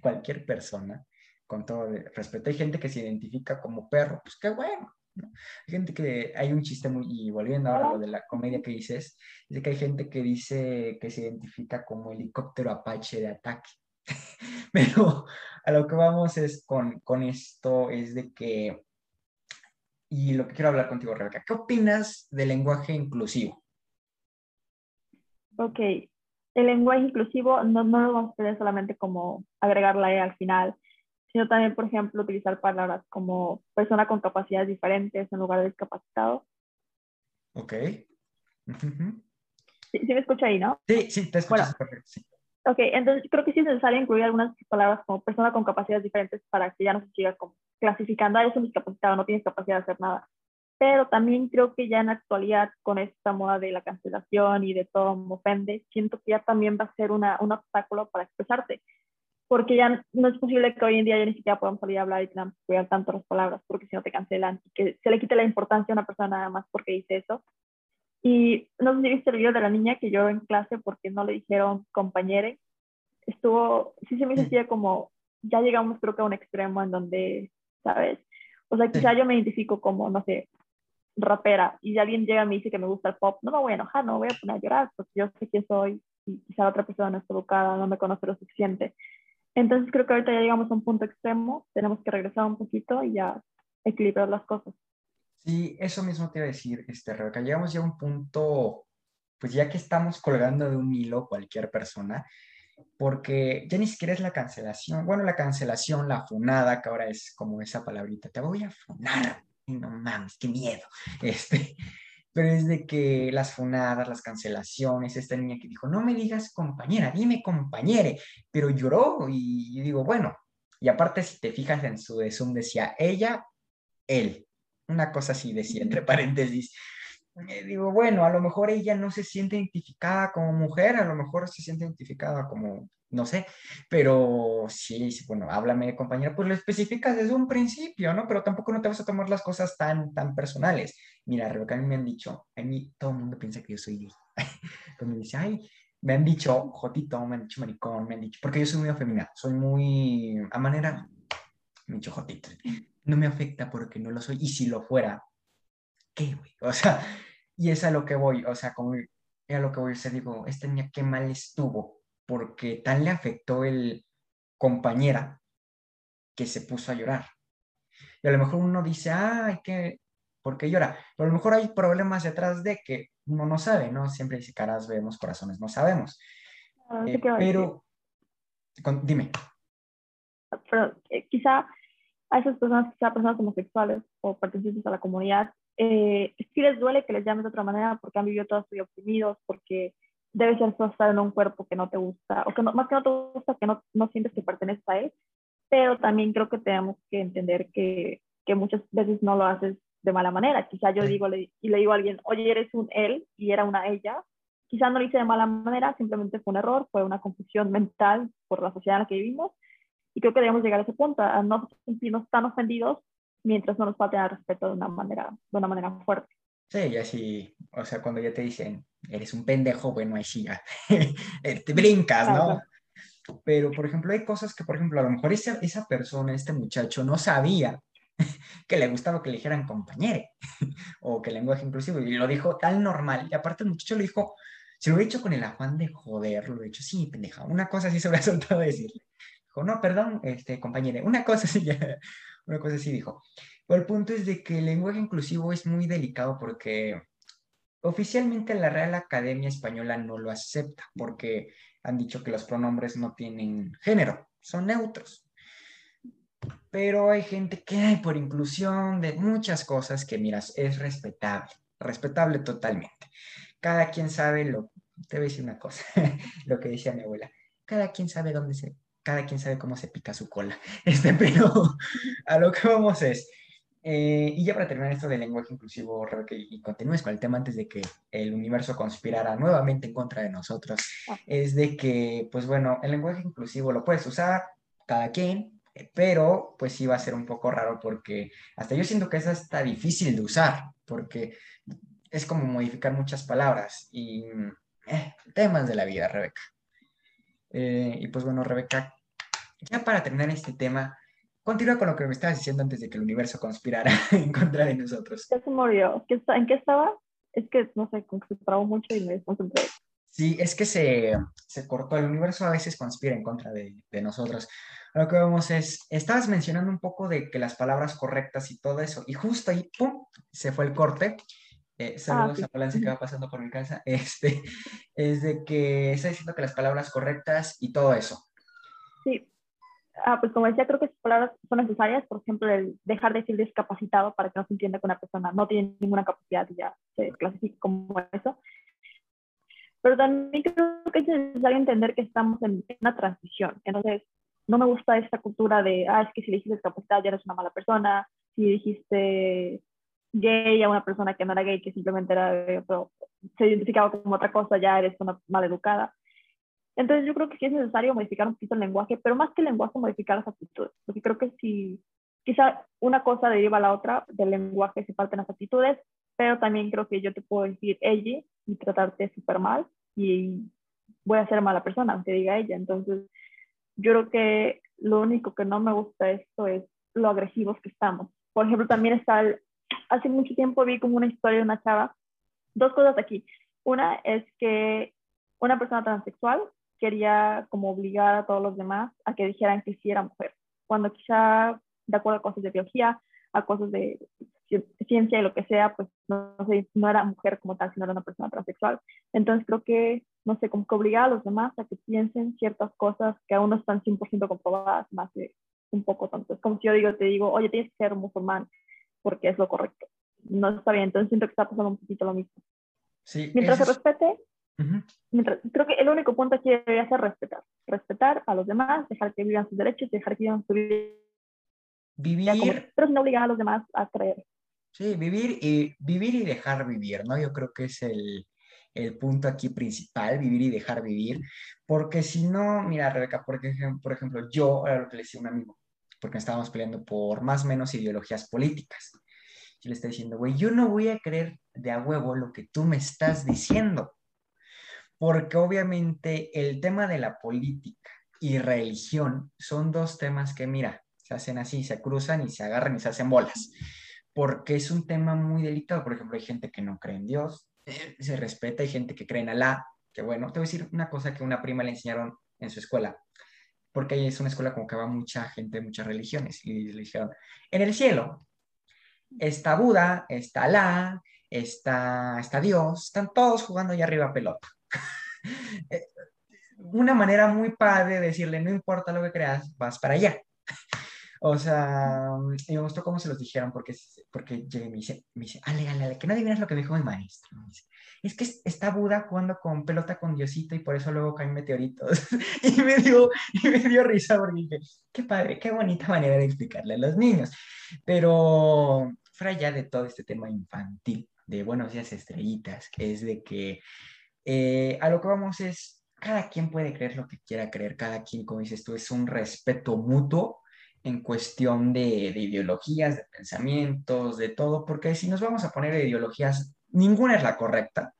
cualquier persona, con todo respeto. Hay gente que se identifica como perro, pues qué bueno, hay gente que, hay un chiste muy, y volviendo ahora a lo de la comedia que dices, es que hay gente que dice que se identifica como helicóptero Apache de ataque. [laughs] Pero a lo que vamos es con, con esto, es de que, y lo que quiero hablar contigo, Rebeca, ¿qué opinas del lenguaje inclusivo? Ok, el lenguaje inclusivo no, no lo vamos a tener solamente como agregar la E al final, sino también, por ejemplo, utilizar palabras como persona con capacidades diferentes en lugar de discapacitado. Ok. [laughs] sí, me escucha ahí, ¿no? Sí, sí, te escucho perfecto. Sí. Ok, entonces creo que sí es necesario incluir algunas palabras como persona con capacidades diferentes para que ya no se siga como clasificando, ah, es un discapacitado, no tienes capacidad de hacer nada. Pero también creo que ya en la actualidad, con esta moda de la cancelación y de todo me ofende, siento que ya también va a ser una, un obstáculo para expresarte porque ya no es posible que hoy en día ya ni siquiera podamos salir a hablar y tengamos que cuidar tanto las palabras porque si no te cancelan y que se le quite la importancia a una persona nada más porque dice eso. Y no sé si viste el video de la niña que lloró en clase porque no le dijeron compañere. Estuvo, sí se me decía como, ya llegamos creo que a un extremo en donde ¿sabes? O sea, quizá yo me identifico como, no sé, rapera y alguien llega y me dice que me gusta el pop, no me voy a enojar, no voy a poner a llorar porque yo sé quién soy y quizá otra persona no está educada, no me conoce lo suficiente. Entonces creo que ahorita ya llegamos a un punto extremo, tenemos que regresar un poquito y ya equilibrar las cosas. Sí, eso mismo te iba a decir, este, Rebeca, llegamos ya a un punto, pues ya que estamos colgando de un hilo cualquier persona, porque ya ni siquiera es la cancelación, bueno, la cancelación, la funada, que ahora es como esa palabrita, te voy a funar, no mames, qué miedo, [laughs] este, pero es de que las funadas, las cancelaciones, esta niña que dijo, no me digas compañera, dime compañere, pero lloró y, digo, bueno, y aparte si te fijas en su Zoom decía ella, él, una cosa así decía, entre [laughs] paréntesis, eh, digo, bueno, a lo mejor ella no se siente identificada como mujer, a lo mejor se siente identificada como, no sé, pero sí, bueno, háblame, compañera, pues lo especificas desde un principio, ¿no? Pero tampoco no te vas a tomar las cosas tan, tan personales. Mira, Rebeca, a mí me han dicho, a mí todo el mundo piensa que yo soy gay. [laughs] Me dice, ay, me han dicho jotito, me han dicho maricón, me han dicho, porque yo soy muy afeminada, soy muy, a manera, me han dicho jotito. No me afecta porque no lo soy, y si lo fuera, ¿qué, güey? [laughs] O sea, y es a lo que voy, o sea, como a lo que voy, o sea, digo, este niña qué mal estuvo, porque tan le afectó el compañera que se puso a llorar. Y a lo mejor uno dice, ay, ¿qué? ¿por qué llora? Pero a lo mejor hay problemas detrás de que uno no sabe, ¿no? Siempre dice caras vemos, corazones no sabemos. Ah, eh, pero, dime. Pero eh, quizá a esas personas, quizá personas homosexuales o pertenecientes a la comunidad, eh, sí les duele que les llames de otra manera porque han vivido todos su oprimidos, porque debe ser estar en un cuerpo que no te gusta, o que no, más que no te gusta, que no, no sientes que perteneces a él, pero también creo que tenemos que entender que, que muchas veces no lo haces de mala manera. Quizá yo digo le, y le digo a alguien, oye, eres un él y era una ella. Quizá no lo hice de mala manera, simplemente fue un error, fue una confusión mental por la sociedad en la que vivimos. Y creo que debemos llegar a ese punto, a no sentirnos tan ofendidos mientras no nos falten al respeto de una manera, de una manera fuerte. Sí, ya sí, o sea, cuando ya te dicen, eres un pendejo, bueno, ahí sí, [laughs] eh, te brincas, ¿no? Pero, por ejemplo, hay cosas que, por ejemplo, a lo mejor esa, esa persona, este muchacho, no sabía [laughs] que le gustaba que le dijeran compañere [laughs] o que lenguaje inclusivo, y lo dijo tan normal, y aparte el muchacho lo dijo, se lo he hecho con el afán de joder, lo he hecho, sí, pendeja, una cosa así se hubiera soltado decirle. Dijo, no, perdón, este, compañere, una cosa así ya una cosa así dijo. Pero el punto es de que el lenguaje inclusivo es muy delicado porque oficialmente la Real Academia Española no lo acepta porque han dicho que los pronombres no tienen género, son neutros. Pero hay gente que hay por inclusión de muchas cosas que, miras, es respetable, respetable totalmente. Cada quien sabe lo, te voy a decir una cosa, [laughs] lo que decía mi abuela, cada quien sabe dónde se, cada quien sabe cómo se pica su cola. [laughs] Este, pero a lo que vamos es, eh, y ya para terminar esto del lenguaje inclusivo, Rebeca, y continúes con el tema antes de que el universo conspirara nuevamente en contra de nosotros, ah. es de que, pues bueno, el lenguaje inclusivo lo puedes usar cada quien, pero pues sí va a ser un poco raro porque hasta yo siento que es hasta difícil de usar, porque es como modificar muchas palabras y eh, temas de la vida, Rebeca. Eh, y pues bueno, Rebeca, ya para terminar este tema, continúa con lo que me estabas diciendo antes de que el universo conspirara [laughs] en contra de nosotros. ¿Qué se murió? ¿En qué estaba? Es que, no sé, como que se trabó mucho y me desconcentré. Sí, es que se, se, cortó. El universo a veces conspira en contra de, de, nosotros. Lo que vemos es, estabas mencionando un poco de que las palabras correctas y todo eso, y justo ahí, ¡pum!, se fue el corte. Eh, saludos ah, a Valencia que va pasando por mi casa, [laughs] este, es de que está diciendo que las palabras correctas y todo eso. Sí, ah, pues como decía, creo que esas palabras son necesarias, por ejemplo, el dejar de decir discapacitado para que no se entienda que una persona no tiene ninguna capacidad y ya se clasifica como eso. Pero también creo que es necesario entender que estamos en una transición. Entonces, no me gusta esta cultura de, ah, es que si dijiste discapacidad ya eres una mala persona, si dijiste gay a una persona que no era gay, que simplemente era, pero se identificaba como otra cosa, ya eres una mal educada. Entonces yo creo que sí es necesario modificar un poquito el lenguaje, pero más que el lenguaje, modificar las actitudes. Porque creo que si quizá una cosa deriva a la otra, del lenguaje se faltan las actitudes, pero también creo que yo te puedo decir ella y tratarte súper mal y voy a ser mala persona, aunque diga ella. Entonces yo creo que lo único que no me gusta esto es lo agresivos que estamos. Por ejemplo, también está el, hace mucho tiempo vi como una historia de una chava, dos cosas aquí. Una es que una persona transexual quería como obligar a todos los demás a que dijeran que sí era mujer, cuando quizá de acuerdo a cosas de biología, a cosas de ciencia y lo que sea, pues no, sé, no era mujer como tal, sino era una persona transexual. Entonces creo que, no sé, como que obligar a los demás a que piensen ciertas cosas que aún no están 100% comprobadas, más de un poco tonto. Es como si yo digo, te digo, oye, tienes que ser musulmán porque es lo correcto. No está bien, entonces siento que está pasando un poquito lo mismo. Sí, mientras se respete, creo que el único punto aquí debería ser respetar. Respetar a los demás, dejar que vivan sus derechos, dejar que vivan su vida. Vivir. pero sin obligar a los demás a creer. Sí, vivir y, vivir y dejar vivir, ¿no? Yo creo que es el, el punto aquí principal, vivir y dejar vivir, porque si no, mira, Rebeca, porque, por ejemplo, yo, era lo que le decía a un amigo, porque estábamos peleando por más o menos ideologías políticas. Yo le estoy diciendo, güey, yo no voy a creer de a huevo lo que tú me estás diciendo, porque obviamente el tema de la política y religión son dos temas que, mira, se hacen así, se cruzan y se agarran y se hacen bolas porque es un tema muy delicado. Por ejemplo, hay gente que no cree en Dios, eh, se respeta, hay gente que cree en Alá, que bueno, te voy a decir una cosa que una prima le enseñaron en su escuela, porque ahí es una escuela como que va mucha gente de muchas religiones, y le dijeron, en el cielo está Buda, está Alá, está, está Dios, están todos jugando allá arriba pelota. Eh, una manera muy padre de decirle, no importa lo que creas, vas para allá. O sea, y me gustó cómo se los dijeron, porque, porque llegué y me dice, me dice, ale, ale, ale, que no adivinas lo que me dijo mi maestro. dice, es que está Buda jugando con pelota con Diosito y por eso luego caen meteoritos. [laughs] y, me dio, y me dio risa porque dije, qué padre, qué bonita manera de explicarle a los niños. Pero fuera ya de todo este tema infantil, de buenos días estrellitas, que es de que eh, a lo que vamos es, cada quien puede creer lo que quiera creer, cada quien, como dices tú, es un respeto mutuo en cuestión de, de, ideologías, de pensamientos, de todo, porque si nos vamos a poner ideologías, ninguna es la correcta,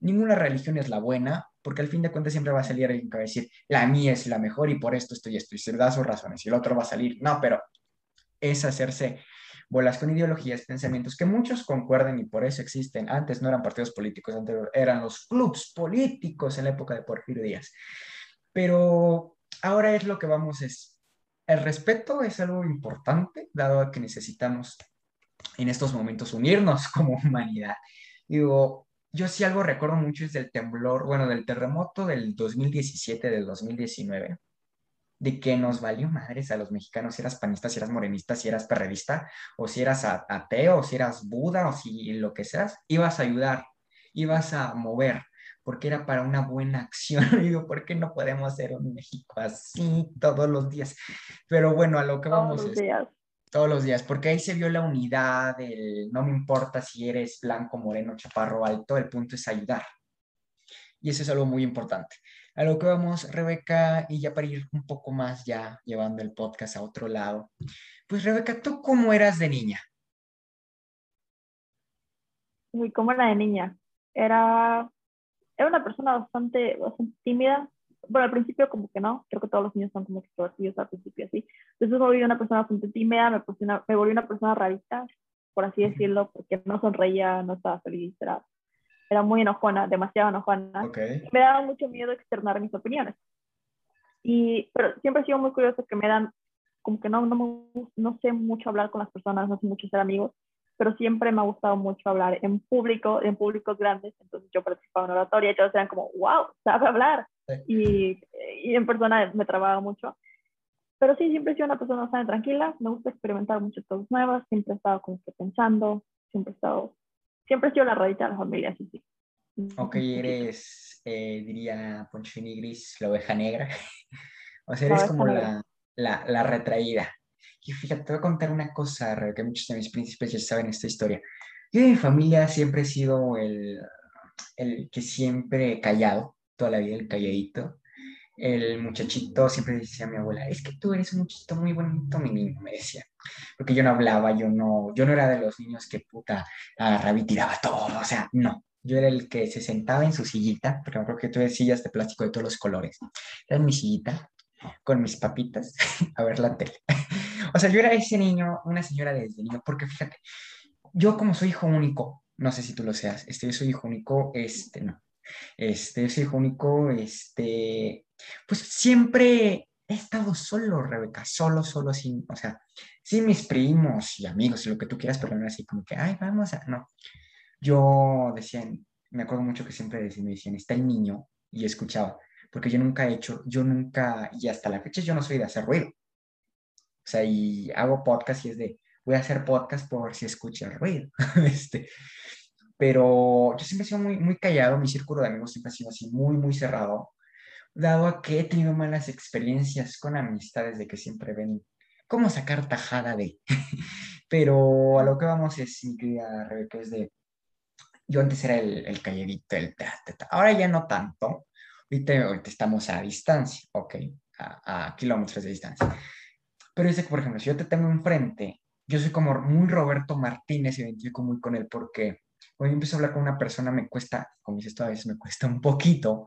ninguna religión es la buena, porque al fin de cuentas siempre va a salir alguien que va a decir, la mía es la mejor y por esto estoy esto, y se da sus razones, y el otro va a salir, no, pero es hacerse bolas con ideologías, pensamientos que muchos concuerden y por eso existen. Antes no eran partidos políticos, antes eran los clubs políticos en la época de Porfirio Díaz. Pero ahora es lo que vamos es el respeto es algo importante, dado que necesitamos en estos momentos unirnos [laughs] como humanidad. Digo, yo sí algo recuerdo mucho es del temblor, bueno, del terremoto del 2017, del 2019, de que nos valió madres a los mexicanos si eras panista, si eras morenista, si eras perredista, o si eras ateo, o si eras buda, o si lo que seas, ibas a ayudar, ibas a mover porque era para una buena acción. [laughs] digo, ¿por qué no podemos hacer un México así todos los días? Pero bueno, a lo que vamos todos los días. Todos los días, porque ahí se vio la unidad, el no me importa si eres blanco, moreno, chaparro, alto, el punto es ayudar. Y eso es algo muy importante. A lo que vamos, Rebeca, y ya para ir un poco más ya llevando el podcast a otro lado. Pues Rebeca, ¿tú cómo eras de niña? Uy, ¿cómo era de niña? Era era una persona bastante, bastante tímida. Bueno, al principio como que no, creo que todos los niños son como extrovertidos al principio así. Entonces me volví una persona bastante tímida, me, una, me volví una persona rarita, por así decirlo, porque no sonreía, no estaba feliz, era, era muy enojona, demasiado enojona. Me daba mucho miedo externar mis opiniones. Y, pero siempre he sido muy curioso que me dan, como que no, no, no sé mucho hablar con las personas, no sé mucho ser amigos, pero siempre me ha gustado mucho hablar en público, en públicos grandes, entonces yo participaba en oratoria y todos eran como, wow, sabe hablar, y, y, en persona me trababa mucho. Pero sí, siempre he sido una persona bastante tranquila, me gusta experimentar muchas cosas nuevas, siempre he estado como que pensando, siempre he estado, siempre he sido la radita de la familia, sí, sí. Ok, eres, eh, diría Poncho Gris, la oveja negra, [laughs] o sea, eres como la, la, la retraída. Y fíjate, te voy a contar una cosa, que muchos de mis príncipes ya saben esta historia. Yo de mi familia siempre he sido el, el que siempre callado, toda la vida el calladito. El muchachito siempre decía a mi abuela, es que tú eres un muchachito muy bonito, mi niño, me decía. Porque yo no hablaba, yo no, yo no era de los niños que puta agarraba y tiraba todo, o sea, no. Yo era el que se sentaba en su sillita, porque me acuerdo que tuve sillas de plástico de todos los colores. Era en mi sillita, con mis papitas, [laughs] a ver la tele. [laughs] o sea, yo era ese niño, una señora desde niño, porque fíjate, yo como soy hijo único, no sé si tú lo seas, este, yo soy hijo único, este, no, este, yo soy hijo único, este, pues siempre he estado solo, Rebeca, solo, solo, sin, o sea, sin mis primos y amigos y lo que tú quieras, pero no así como que, ay, vamos a, no. Yo decía, me acuerdo mucho que siempre decían, me decían, está el niño, y escuchaba, porque yo nunca he hecho, yo nunca, y hasta la fecha yo no soy de hacer ruido. O sea, y hago podcast y es de, voy a hacer podcast por si escucha ruido. [laughs] este, pero yo siempre he sido muy, muy callado, mi círculo de amigos siempre ha sido así, muy, muy cerrado, dado a que he tenido malas experiencias con amistades de que siempre ven cómo sacar tajada de. [laughs] pero a lo que vamos es, mi querida Rebeca, es de, yo antes era el, el calladito, el ahora ya no tanto, ahorita, estamos a distancia, ok, a, a kilómetros de distancia. Pero dice que, por ejemplo, si yo te tengo enfrente, yo soy como muy Roberto Martínez, identifico muy con él porque cuando yo empiezo a hablar con una persona me cuesta, como dices tú, a veces me cuesta un poquito,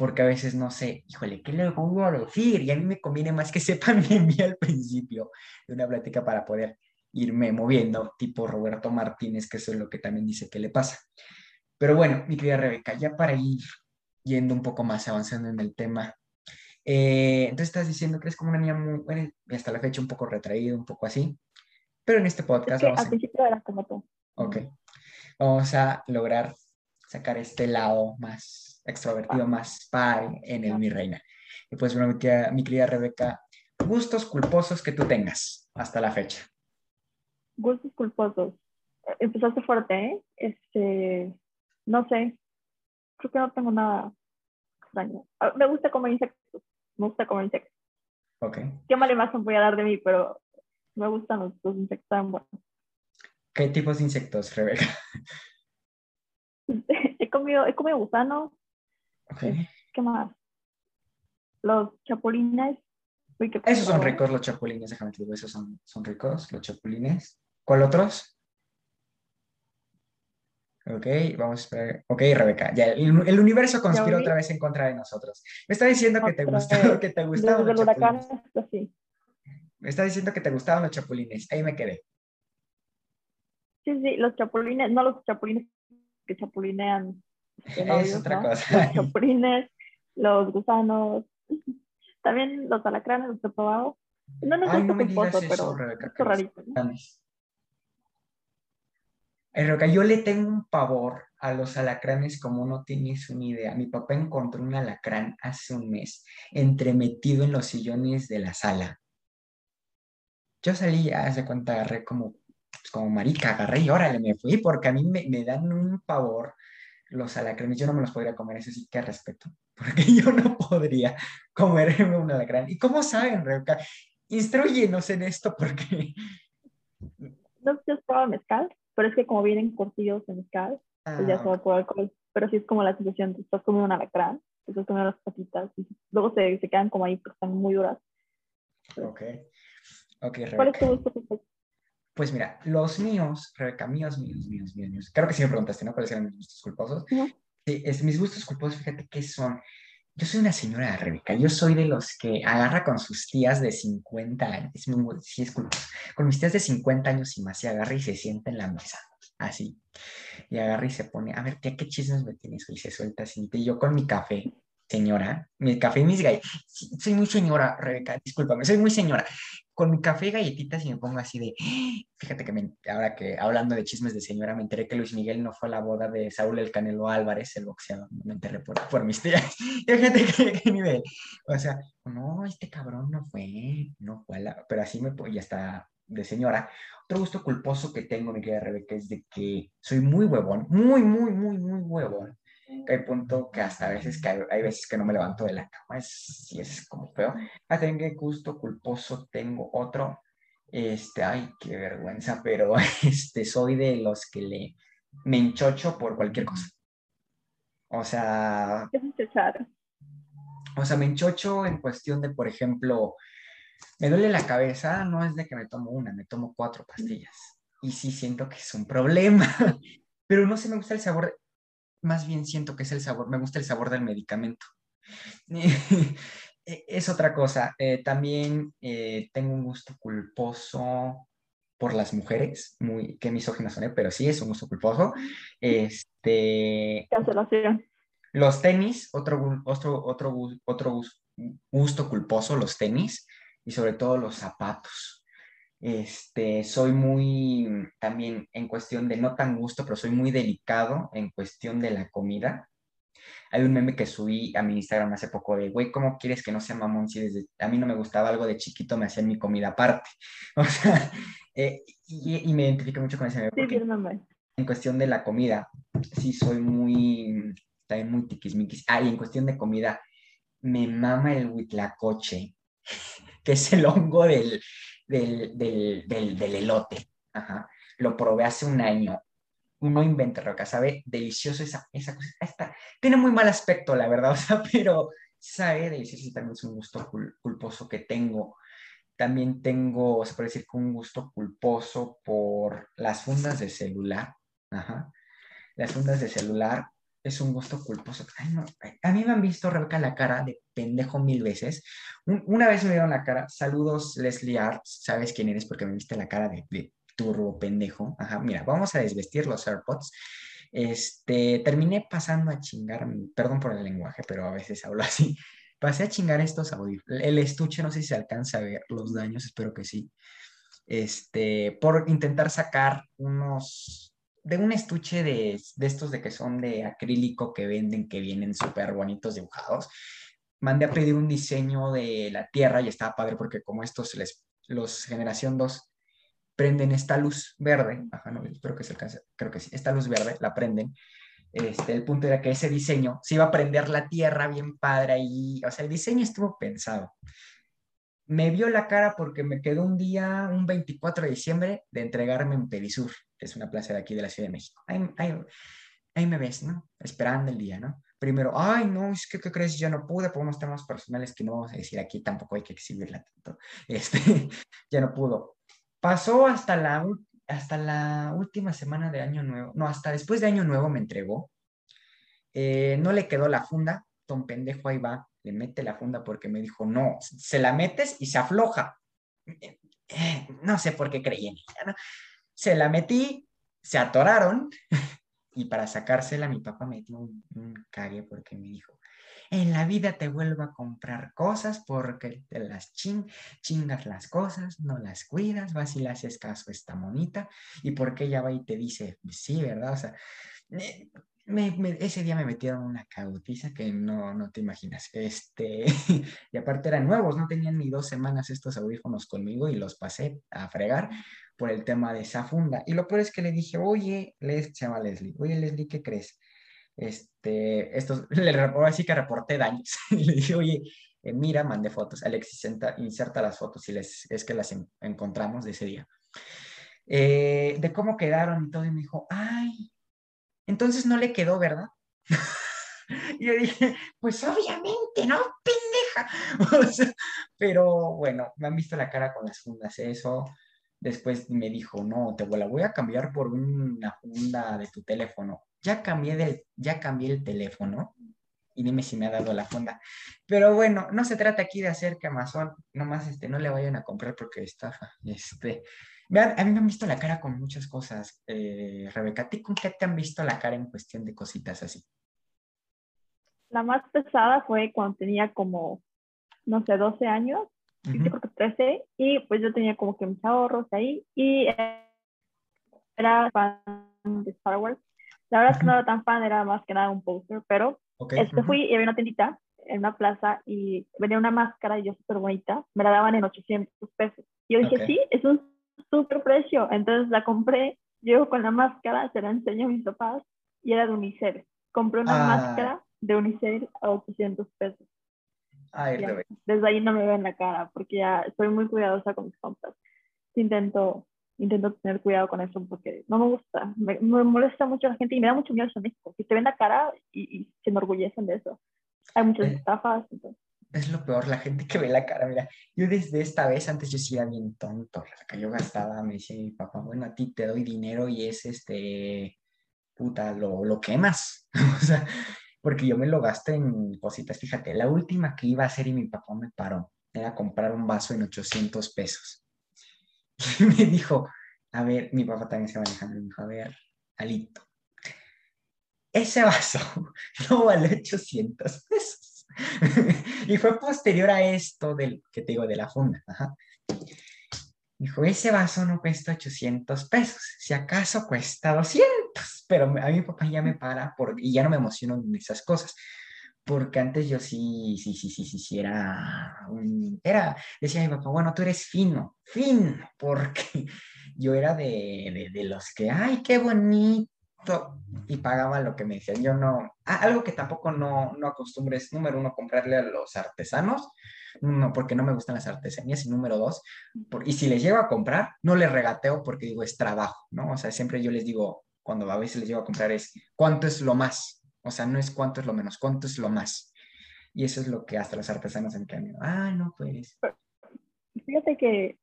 porque a veces no sé, híjole, ¿qué le voy a decir? Y a mí me conviene más que sepan [laughs] de mí al principio de una plática para poder irme moviendo, tipo Roberto Martínez, que eso es lo que también dice que le pasa. Pero bueno, mi querida Rebeca, ya para ir yendo un poco más, avanzando en el tema, eh, entonces estás diciendo que eres como una niña muy, bueno, hasta la fecha un poco retraída, un poco así, pero en este podcast... vamos al principio era como tú. Ok, vamos a lograr sacar este lado más extrovertido, más par en el Mi Reina. Y pues bueno, mi querida Rebeca, gustos culposos que tú tengas hasta la fecha gustos culposos. Empezaste fuerte, ¿eh? Este, no sé, creo que no tengo nada extraño. Ah, me gusta comer insectos, me gusta comer insectos. Ok. Qué mala imagen voy a dar de mí, pero me gustan los, los insectos tan buenos. ¿Qué tipos de insectos, Rebeca? [laughs] he comido, he comido gusanos. Okay. ¿Qué más? Los chapulines. esos son ricos, los chapulines, déjame te digo, esos son, son ricos, los chapulines. ¿Cuál otros? Ok, vamos a esperar. Ok, Rebeca, ya el, universo conspira otra vez en contra de nosotros. Me está diciendo que te gustaban, que te gustaban los chapulines. Me está diciendo que te gustaban los chapulines. Ahí me quedé. Sí, sí, los chapulines, no los chapulines que chapulinean. Es otra cosa. Los [laughs] chapulines, los gusanos, [laughs] también los alacranes los he probado. No, no, Ay, no me digas eso, pero Rebeca, es rarito. ¿no? yo le tengo un pavor a los alacranes como no tienes una idea. Mi papá encontró un alacrán hace un mes entremetido en los sillones de la sala. Yo salí, hace cuenta, agarré como, pues, como marica, agarré y órale, me fui porque a mí me, me, dan un pavor los alacranes. Yo no me los podría comer, eso sí que respeto, [laughs] porque yo no podría comerme un alacrán. ¿Y cómo saben, Rebeca? Instruyenos en esto porque... [laughs] ¿No has probado mezcal? pero es que como vienen cortillos en mezcal, pues ya ah, se por alcohol. Pero sí es como la sensación, de estás comiendo un alacrán, estás comiendo las patitas, y luego se, se quedan como ahí, porque están muy duras. Ok. Ok, Rebeca. ¿Cuál es tu gusto? Pues mira, los míos, Rebeca, míos, míos, míos, míos, míos. Creo que sí me preguntaste, ¿no? ¿Cuáles eran mis gustos culposos? Sí, es, mis gustos culposos, fíjate que son yo soy una señora Rebeca, yo soy de los que agarra con sus tías de 50 años, sí, es con mis tías de 50 años y más, y agarra y se sienta en la mesa, así, y agarra y se pone, a ver, tía, ¿qué chismes me tienes? Y se suelta así, y yo con mi café, señora, mi café y mis galletas, soy muy señora, Rebeca, discúlpame, soy muy señora, con mi café y galletitas y me pongo así de, fíjate que ahora que hablando de chismes de señora, me enteré que Luis Miguel no fue a la boda de Saúl El Canelo Álvarez, el boxeador, me enteré por, por mis tías, [laughs] fíjate qué, qué nivel, o sea, no, este cabrón no fue, no fue a la, pero así me, ya está de señora. Otro gusto culposo que tengo, mi querida Rebeca, es de que soy muy huevón, muy, muy, muy, muy huevón que hay punto que hasta a veces que hay, veces que no me levanto de la cama, es, sí es como feo. Ah, que gusto culposo, tengo otro, este, ay, qué vergüenza, pero [laughs] este, soy de los que le, me enchocho por cualquier cosa. O sea... O sea, me enchocho en cuestión de, por ejemplo, me duele la cabeza, no es de que me tomo una, me tomo cuatro pastillas. Y sí siento que es un problema, [laughs] pero no se me gusta el sabor más bien siento que es el sabor, me gusta el sabor del medicamento. [laughs] e, es otra cosa. Eh, también eh, tengo un gusto culposo por las mujeres, muy, qué misógina soné, pero sí es un gusto culposo. Este, Cancelación. Los tenis, otro, otro, otro, otro gusto culposo, los tenis y sobre todo los zapatos. Este, soy muy, también en cuestión de no tan gusto, pero soy muy delicado en cuestión de la comida. Hay un meme que subí a mi Instagram hace poco de, güey, ¿cómo quieres que no sea mamón si desde a mí no me gustaba algo de chiquito, me hacían mi comida aparte? [laughs] O sea, eh, y, me identifico mucho con ese meme. Sí, en cuestión de la comida, sí soy muy, también muy tiquismiquis. Ah, y en cuestión de comida, me mama el huitlacoche, [laughs] que es el hongo del, del, del, del, elote. Ajá. Lo probé hace un año uno inventa roca, sabe delicioso esa, esa cosa. Está, tiene muy mal aspecto, la verdad, [laughs] o sea, pero sabe delicioso y también es un gusto culposo que tengo. También tengo, se puede decir un gusto culposo por las fundas de celular. Ajá. Las fundas de celular es un gusto culposo. A mí me han visto, Rebeca, la cara de pendejo mil veces. una vez me dieron la cara, saludos Leslie Arts, sabes quién eres porque me viste la cara de turbo pendejo. Ajá, mira, vamos a desvestir los AirPods. Este, terminé pasando a chingar, perdón por el lenguaje, pero a veces hablo así. Pasé a chingar estos audífonos. El estuche, no sé si se alcanza a ver los daños, espero que sí. Este, por intentar sacar unos, de un estuche de, de estos de que son de acrílico que venden, que vienen súper bonitos dibujados. Mandé a pedir un diseño de la Tierra y estaba padre porque como estos les, los generación 2 prenden esta luz verde, ajá, no, espero que se alcance, creo que sí, esta luz verde la prenden. Este, el punto era que ese diseño se iba a prender la tierra bien padre y, o sea, el diseño estuvo pensado. Me vio la cara porque me quedó un día, un 24 de diciembre, de entregarme en Perisur, es una plaza de aquí de la Ciudad de México. Ahí, ahí, me ves, ¿no? Esperando el día, ¿no? Primero, ay, no, es que, ¿qué crees? Ya no pude por unos temas personales que no vamos a decir aquí, tampoco hay que exhibirla tanto. [laughs] Este, ya no pudo Pasó hasta la, hasta la última semana de Año Nuevo, no, hasta después de Año Nuevo me entregó. Eh, no le quedó la funda, don pendejo ahí va, le mete la funda porque me dijo, no, se la metes y se afloja. Eh, no sé por qué creí en ella, ¿no? Se la metí, se atoraron [laughs] y para sacársela mi papá me un, cague porque me dijo, en la vida te vuelvo a comprar cosas porque te las chingas las cosas, no las cuidas, vas y le haces caso a esta monita y porque ella va y te dice, sí, ¿verdad? O sea, ese día me metieron una cautiza que no, no te imaginas. Este, [laughs] y aparte eran nuevos, no tenían ni dos semanas estos audífonos conmigo y los pasé a fregar por el tema de esa funda. Y lo peor es que le dije, oye, Les, se llama Leslie, oye Leslie, ¿qué crees? este, estos, [laughs] le, así que reporté daños. [laughs] y le dije, oye, eh, mira, mandé fotos. Alexis inserta las fotos y les, es que las encontramos de ese día. Eh, de cómo quedaron y todo. Y me dijo, ay, entonces no le quedó, ¿verdad? y [laughs] yo dije, pues obviamente, ¿no? Pendeja. [laughs] pero bueno, me han visto la cara con las fundas, eso. Después me dijo, no, te la voy a cambiar por una funda de tu teléfono ya cambié, del, ya cambié el teléfono y dime si me ha dado la funda. Pero bueno, no se trata aquí de hacer que Amazon nomás este, no le vayan a comprar porque estafa. [laughs] Este, a mí me han visto la cara con muchas cosas. Eh, Rebeca, ¿a ti con qué te han visto la cara en cuestión de cositas así? La más pesada fue cuando tenía como, no sé, 12 años, yo creo que 13, y pues yo tenía como que mis ahorros ahí, y era fan de Star Wars, la verdad es que no era tan fan, era más que nada un poster, pero este, fui y había una tiendita en una plaza y venía una máscara y yo súper bonita, me la daban en 800 pesos. Y yo dije, sí, es un súper precio. Entonces la compré, llego con la máscara, se la enseño a mis papás y era de Unicel. Compré una ah. máscara de Unicel a 800 pesos. Ay, desde ahí no me veo en la cara porque ya estoy muy cuidadosa con mis compras. Intento intento tener cuidado con eso porque no me gusta, me, molesta mucho la gente y me da mucho miedo eso México, que te ven la cara y, se enorgullecen de eso. Hay muchas eh, estafas. Es lo peor, la gente que ve la cara, mira, yo desde esta vez, antes yo sí era bien tonto, que yo gastaba, me decía mi papá, bueno, a ti te doy dinero y es este, puta, lo, lo quemas, [laughs] o sea, porque yo me lo gasté en cositas. Fíjate, la última que iba a hacer y mi papá me paró era comprar un vaso en 800 pesos. [laughs] Y me dijo, a ver, mi papá también se manejando, me dijo, a ver, Alito, ese vaso [laughs] no vale 800 pesos. [laughs] y fue posterior a esto del que te digo de la funda. Dijo, ese vaso no cuesta 800 pesos, si acaso cuesta 200, pero a mi papá ya me para por, y ya no me emociono en esas cosas, porque antes yo sí, sí, sí, sí, sí, sí, era, era, decía mi papá, bueno, tú eres fino, fino, porque [laughs] yo era de, de, los que, ay, qué bonito, y pagaba lo que me decían. Yo no, ah, algo que tampoco no, no acostumbro es, número uno, comprarle a los artesanos, no, porque no me gustan las artesanías, y número dos, y si les llego a comprar, no les regateo porque digo, es trabajo, ¿no? O sea, siempre yo les digo, cuando a veces les llego a comprar es, ¿cuánto es lo más? O sea, no es cuánto es lo menos, cuánto es lo más. Y eso es lo que hasta los artesanos en cambio, ah, no, pues. Fíjate que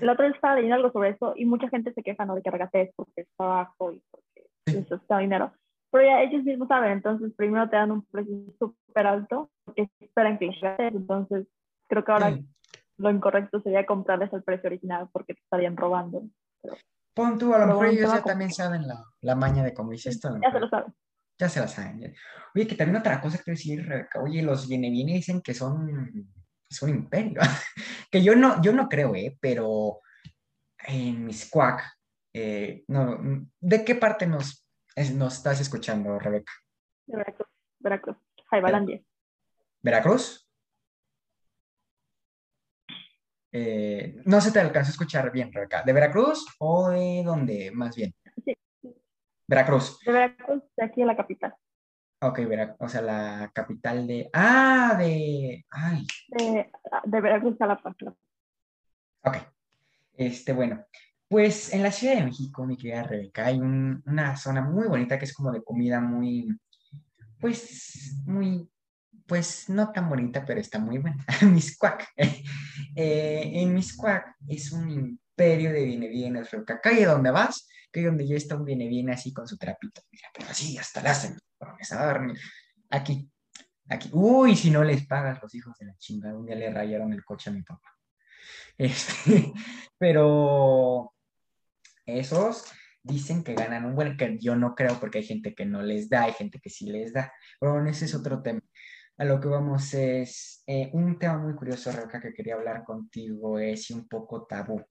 la otra vez estaba leyendo algo sobre eso y mucha gente se queja, ¿no? De que regatees porque es trabajo y porque eso está dinero. Pero ya ellos mismos saben, entonces primero te dan un precio súper alto porque esperan que les. Entonces creo que ahora lo incorrecto sería comprarles el precio original porque te estarían robando. Pon tú, a lo mejor ellos ya también saben la, la, maña de cómo dice esto. Ya se lo saben. Ya se la saben. Oye, que también otra cosa que decir, Rebeca. Oye, los viene viene dicen que son es un imperio. [laughs] que yo no, yo no creo, ¿eh? Pero en mis eh, no, ¿de qué parte nos, nos estás escuchando, Rebeca? De Veracruz, Veracruz, Jaibalandia. ¿Veracruz? Eh, no se te alcanzó a escuchar bien, Rebeca. ¿De Veracruz o de dónde, más bien? Sí. Veracruz. De Veracruz, de aquí a la capital. Ok, o sea, la capital de... Ah, de... Ay. De, de Veracruz a La Paz. Ok. Este, bueno, pues en la Ciudad de México, mi querida Rebeca, hay una zona muy bonita que es como de comida muy, pues, muy, pues no tan bonita, pero está muy buena. [laughs] Miscuac. [laughs] eh, en Miscuac es un imperio de viene bienes, Rebeca. Calle donde vas, que donde ya está un viene bien así con su trapito. Mira, pero así hasta la hacen Aquí, aquí. Uy, si no les pagas los hijos de la chingada, un día le rayaron el coche a mi papá. [laughs] Este, pero esos dicen que ganan un buen, que yo no creo porque hay gente que no les da, hay gente que sí les da. Pero bueno, ese es otro tema. A lo que vamos es eh, un tema muy curioso, Rebeca, que quería hablar contigo, es un poco tabú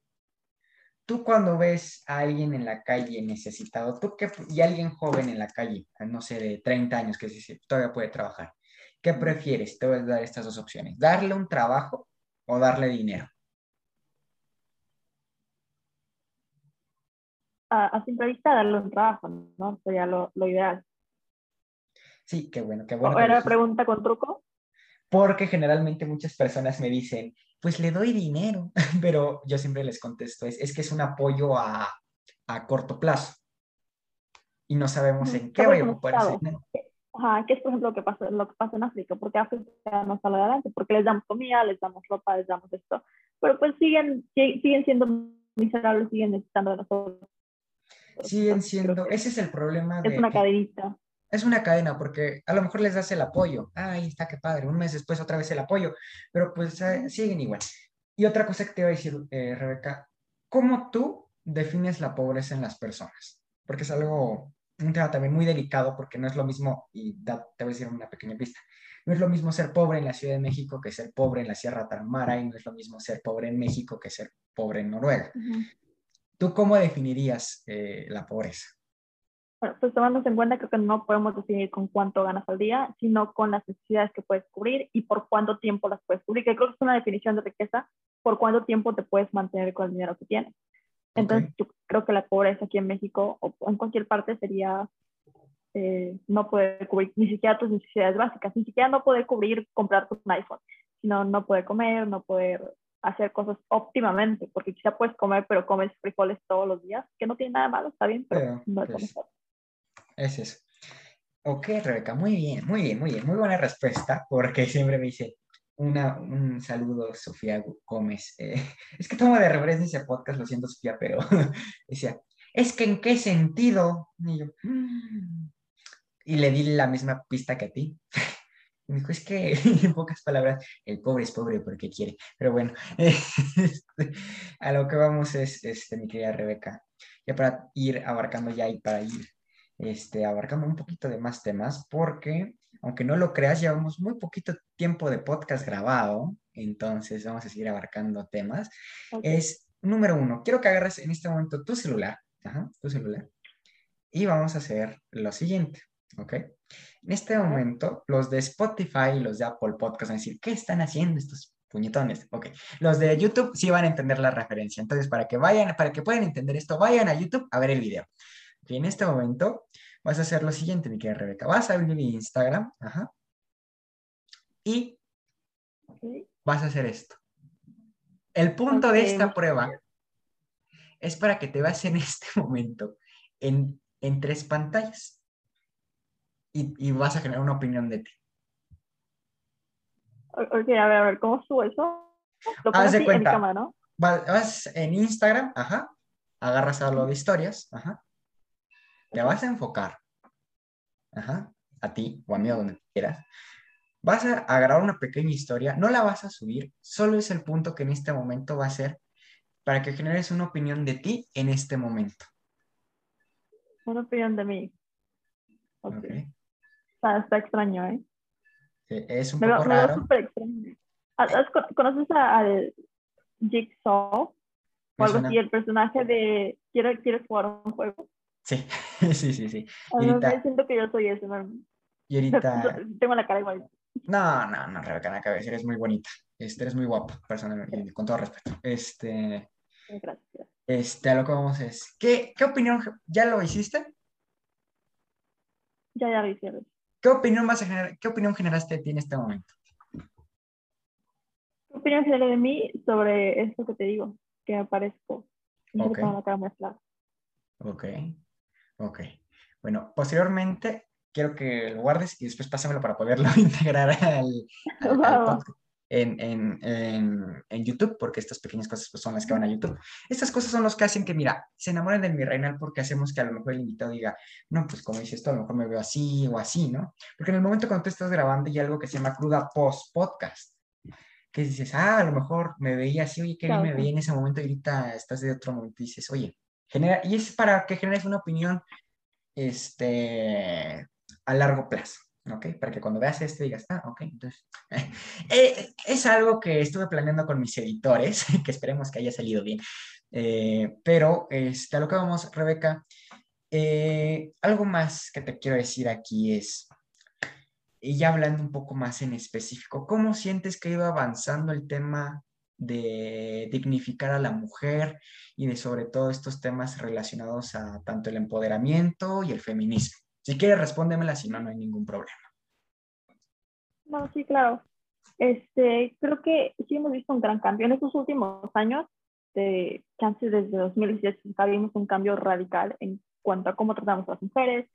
tú cuando ves a alguien en la calle necesitado, tú que, y alguien joven en la calle, no sé, de 30 años que todavía puede trabajar, ¿qué prefieres? Te voy a dar estas dos opciones, darle un trabajo o darle dinero. A, simple vista, darle un trabajo, ¿no? Sería lo, ideal. Sí, qué bueno, qué bueno. ¿Era pregunta con truco? Porque generalmente muchas personas me dicen, pues le doy dinero, [laughs] pero yo siempre les contesto, es, es que es un apoyo a, a corto plazo y no sabemos en qué voy a ocupar ese dinero. Ajá, ¿qué es por ejemplo lo que pasa, lo que pasa en África? Porque África no sale adelante, porque les damos comida, les damos ropa, les damos esto, pero pues siguen, siguen siendo miserables, siguen necesitando de nosotros. Siguen siendo, ese es el problema. Es una cadenita es una cadena porque a lo mejor les das el apoyo. ahí está, qué padre. Un mes después otra vez el apoyo, pero pues eh, siguen igual. Y otra cosa que te voy a decir, eh, Rebeca, ¿cómo tú defines la pobreza en las personas? Porque es algo, un tema también muy delicado porque no es lo mismo, y te voy a decir una pequeña pista, no es lo mismo ser pobre en la Ciudad de México que ser pobre en la Sierra Tarahumara y no es lo mismo ser pobre en México que ser pobre en Noruega. ¿Tú cómo definirías eh, la pobreza? Bueno, pues tomándose en cuenta, creo que no podemos definir con cuánto ganas al día, sino con las necesidades que puedes cubrir y por cuánto tiempo las puedes cubrir, que creo que es una definición de riqueza, por cuánto tiempo te puedes mantener con el dinero que tienes. Entonces, yo creo que la pobreza aquí en México o en cualquier parte sería eh, no poder cubrir ni siquiera tus necesidades básicas, ni siquiera no poder cubrir comprar un iPhone, sino no poder comer, no poder hacer cosas óptimamente, porque quizá puedes comer, pero comes frijoles todos los días, que no tiene nada malo, está bien, pero, no es pues. Es eso. Ok, Rebeca, muy bien, muy bien, muy bien. Muy buena respuesta, porque siempre me dice una, un saludo, Sofía Gómez. Eh, [laughs] es que tomo de referencia ese podcast, lo siento, Sofía, pero [laughs] decía, es que en qué sentido. Y yo, mm". y le di la misma pista que a ti. [laughs] Y me dijo, es que [laughs] en pocas palabras, el pobre es pobre porque quiere. Pero bueno, [laughs] este, a lo que vamos es, este, mi querida Rebeca, ya para ir abarcando ya y para ir este, abarcando un poquito de más temas, porque aunque no lo creas, llevamos muy poquito tiempo de podcast grabado, entonces vamos a seguir abarcando temas. Es número uno, quiero que agarres en este momento tu celular, tu celular, y vamos a hacer lo siguiente, ¿ok? En este momento, los de Spotify y los de Apple Podcast van a decir, ¿qué están haciendo estos puñetones? Ok, los de YouTube sí van a entender la referencia, entonces para que vayan, para que puedan entender esto, vayan a YouTube a ver el video. Y en este momento vas a hacer lo siguiente, mi querida Rebeca. Vas a abrir mi Instagram, ajá, y vas a hacer esto. El punto de esta prueba es para que te veas en este [laughs] momento en, en tres pantallas y, y, vas a generar una opinión de ti. Ok, a ver, a ver, ¿cómo subo eso? Lo Haz de cuenta. En cámara, ¿no? Vas en Instagram, ajá, agarras a lo de historias, ajá, te vas a enfocar, ajá, a ti o a mí o donde quieras, vas a agarrar una pequeña historia, no la vas a subir, solo es el punto que en este momento va a ser para que generes una opinión de ti en este momento. Una opinión de mí. Ok. Está, extraño, ¿eh? es un poco raro. súper extraño. ¿Conoces al Jigsaw? O algo así, el personaje de ¿Quieres jugar un juego? Sí, [laughs] sí, sí, sí. Y ahorita... siento que yo soy ese, Y ahorita... [laughs] Tengo la cara igual. No, no, no, Rebeca, no cabeza, eres muy bonita. Este, eres muy guapa, personalmente, con todo respeto. Este... Gracias. Este, a lo que vamos es, ¿qué, qué opinión, ya lo hiciste? Ya, ya lo hice. ¿Qué opinión vas a generar, qué opinión generaste de ti en este momento? ¿Qué opinión generé de mí sobre esto que te digo? Que aparezco. Ok. la cara más Ok. Ok. Bueno, posteriormente quiero que lo guardes y después pásamelo para poderlo [laughs] integrar al, podcast en, en, en, en, YouTube, porque estas pequeñas cosas pues, son las que van a YouTube. Estas cosas son los que hacen que, mira, se enamoren del mi reinal porque hacemos que a lo mejor el invitado diga, no, pues como dice esto, a lo mejor me veo así o así, ¿no? Porque en el momento cuando tú estás grabando hay algo que se llama cruda post-podcast, que dices, ah, a lo mejor me veía así, oye, que me veía en ese momento y ahorita estás de otro momento y dices, oye, genera, y es para que generes una opinión este, a largo plazo, ¿ok? Para que cuando veas esto digas, ah, ok, entonces, [laughs] eh, es algo que estuve planeando con mis editores, [laughs] que esperemos que haya salido bien, eh, pero este, a lo que vamos, Rebeca, eh, algo más que te quiero decir aquí es, y ya hablando un poco más en específico, ¿cómo sientes que iba avanzando el tema de dignificar a la mujer y de sobre todo estos temas relacionados a tanto el empoderamiento y el feminismo. Si quieres, respóndemela, si no, no hay ningún problema. No, sí, claro. Este, creo que sí hemos visto un gran cambio en estos últimos años, de, que desde 2018 vimos un cambio radical en cuanto a cómo tratamos a las mujeres,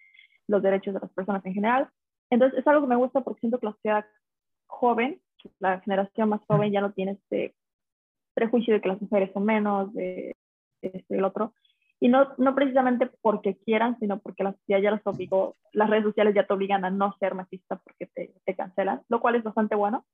los derechos de las personas en general. Entonces, es algo que me gusta porque siento que la sociedad joven, la generación más joven ya no tiene este prejuicio de que las mujeres son menos, de este, el otro. Y no, no precisamente porque quieran, sino porque la sociedad ya los obligó, las redes sociales ya te obligan a no ser machista porque te, te cancelan, lo cual es bastante bueno.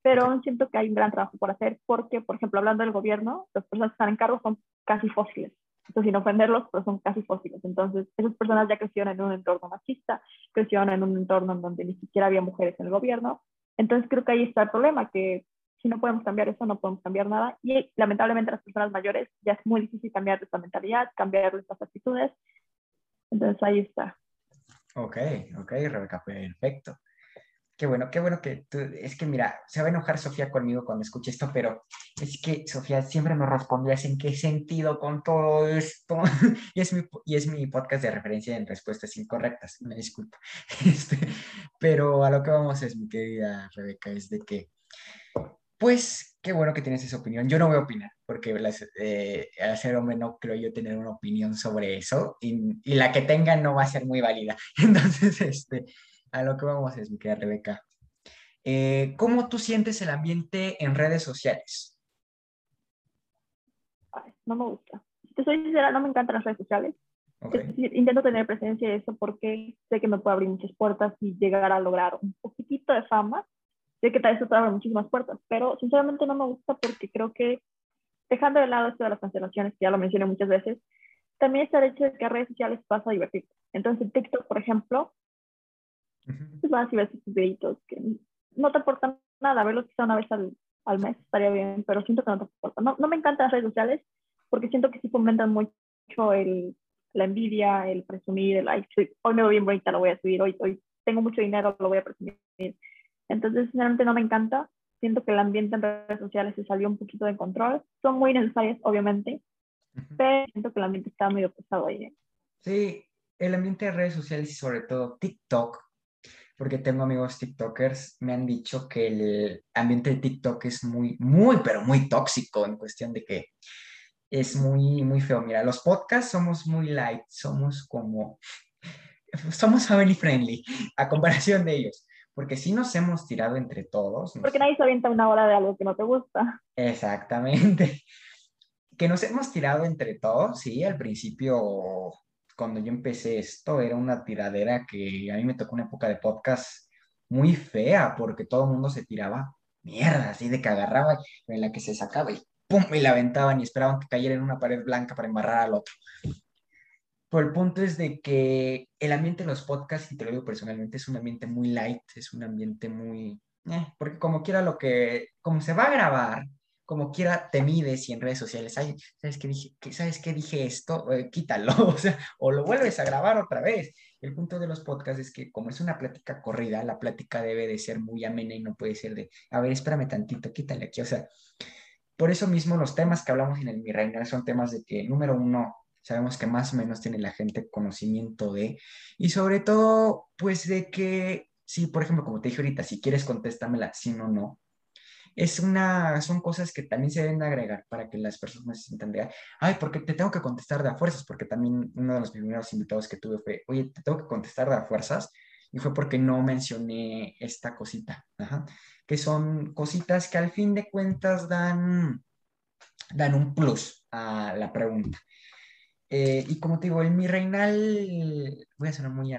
Pero aún siento que hay un gran trabajo por hacer porque, por ejemplo, hablando del gobierno, las personas que están en cargo son casi fósiles. Entonces, sin ofenderlos, pero son casi fósiles. Entonces, esas personas ya crecieron en un entorno machista, crecieron en un entorno en donde ni siquiera había mujeres en el gobierno. Entonces, creo que ahí está el problema, que si no podemos cambiar eso, no podemos cambiar nada. Y lamentablemente las personas mayores ya es muy difícil cambiar esta mentalidad, cambiar estas actitudes. Entonces ahí está. Ok, ok, Rebeca, perfecto. Qué bueno, qué bueno que tú, es que mira, se va a enojar Sofía conmigo cuando escuche esto, pero es que Sofía siempre me respondías en qué sentido con todo esto. [laughs] y, es mi, y es mi podcast de referencia en respuestas incorrectas, me disculpo. [laughs] Este, pero a lo que vamos es, mi querida Rebeca, es de que pues qué bueno que tienes esa opinión. Yo no voy a opinar, porque eh, al ser hombre no creo yo tener una opinión sobre eso, y, la que tenga no va a ser muy válida. [laughs] Entonces, este, a lo que vamos es, mi querida Rebeca. Eh, ¿Cómo tú sientes el ambiente en redes sociales? no me gusta. Si te soy sincera, no me encantan las redes sociales. Intento tener presencia de eso porque sé que me puede abrir muchas puertas y llegar a lograr un poquitito de fama. Sé que tal vez te abre muchísimas puertas, pero sinceramente no me gusta porque creo que, dejando de lado esto de las cancelaciones, que ya lo mencioné muchas veces, también está el hecho de que a redes sociales pasa a divertir. Entonces, TikTok, por ejemplo, uh vas y ves tus videitos que no te aportan nada, verlos quizá una vez al, al, mes estaría bien, pero siento que no te aportan. No, no me encantan las redes sociales porque siento que sí fomentan mucho el la envidia, el presumir, el, ay, hoy me veo bien bonita, lo voy a subir, hoy, hoy tengo mucho dinero, lo voy a presumir. Entonces, sinceramente no me encanta. Siento que el ambiente en redes sociales se salió un poquito de control. Son muy necesarias, obviamente, pero siento que el ambiente está medio pesado ahí. ¿eh? Sí, el ambiente de redes sociales y sobre todo TikTok, porque tengo amigos TikTokers, me han dicho que el ambiente de TikTok es muy, muy, pero muy tóxico en cuestión de que es muy, muy feo. Mira, los podcasts somos muy light, somos como, [laughs] somos family friendly a comparación de ellos, porque si nos hemos tirado entre todos. Porque nadie se avienta una hora de algo que no te gusta. Exactamente. [laughs] Que nos hemos tirado entre todos, sí, al principio, cuando yo empecé esto, era una tiradera que a mí me tocó una época de podcast muy fea, porque todo el mundo se tiraba mierda, así de que agarraba en la que se sacaba y ¡pum! y la aventaban y esperaban que cayera en una pared blanca para embarrar al otro. Pero el punto es de que el ambiente de los podcasts, y te lo digo personalmente, es un ambiente muy light, es un ambiente muy... Eh, porque como quiera lo que... Como se va a grabar, como quiera te mides y en redes sociales, ay, ¿sabes qué dije, ¿sabes qué dije esto? Eh, quítalo, [laughs] o sea, o lo vuelves a grabar otra vez. El punto de los podcasts es que como es una plática corrida, la plática debe de ser muy amena y no puede ser de, a ver, espérame tantito, quítale aquí, o sea, por eso mismo los temas que hablamos en el Mi Reina son temas de que, número uno, sabemos que más o menos tiene la gente conocimiento de, y sobre todo, pues de que, sí, por ejemplo, como te dije ahorita, si quieres contéstamela, si no, no. Es una, son cosas que también se deben agregar para que las personas se sientan de, ay, porque te tengo que contestar de a fuerzas, porque también uno de los primeros invitados que tuve fue, oye, te tengo que contestar de a fuerzas, y fue porque no mencioné esta cosita. Ajá que son cositas que al fin de cuentas dan, dan un plus a la pregunta. Eh, y como te digo, el mi reinal, voy a sonar muy,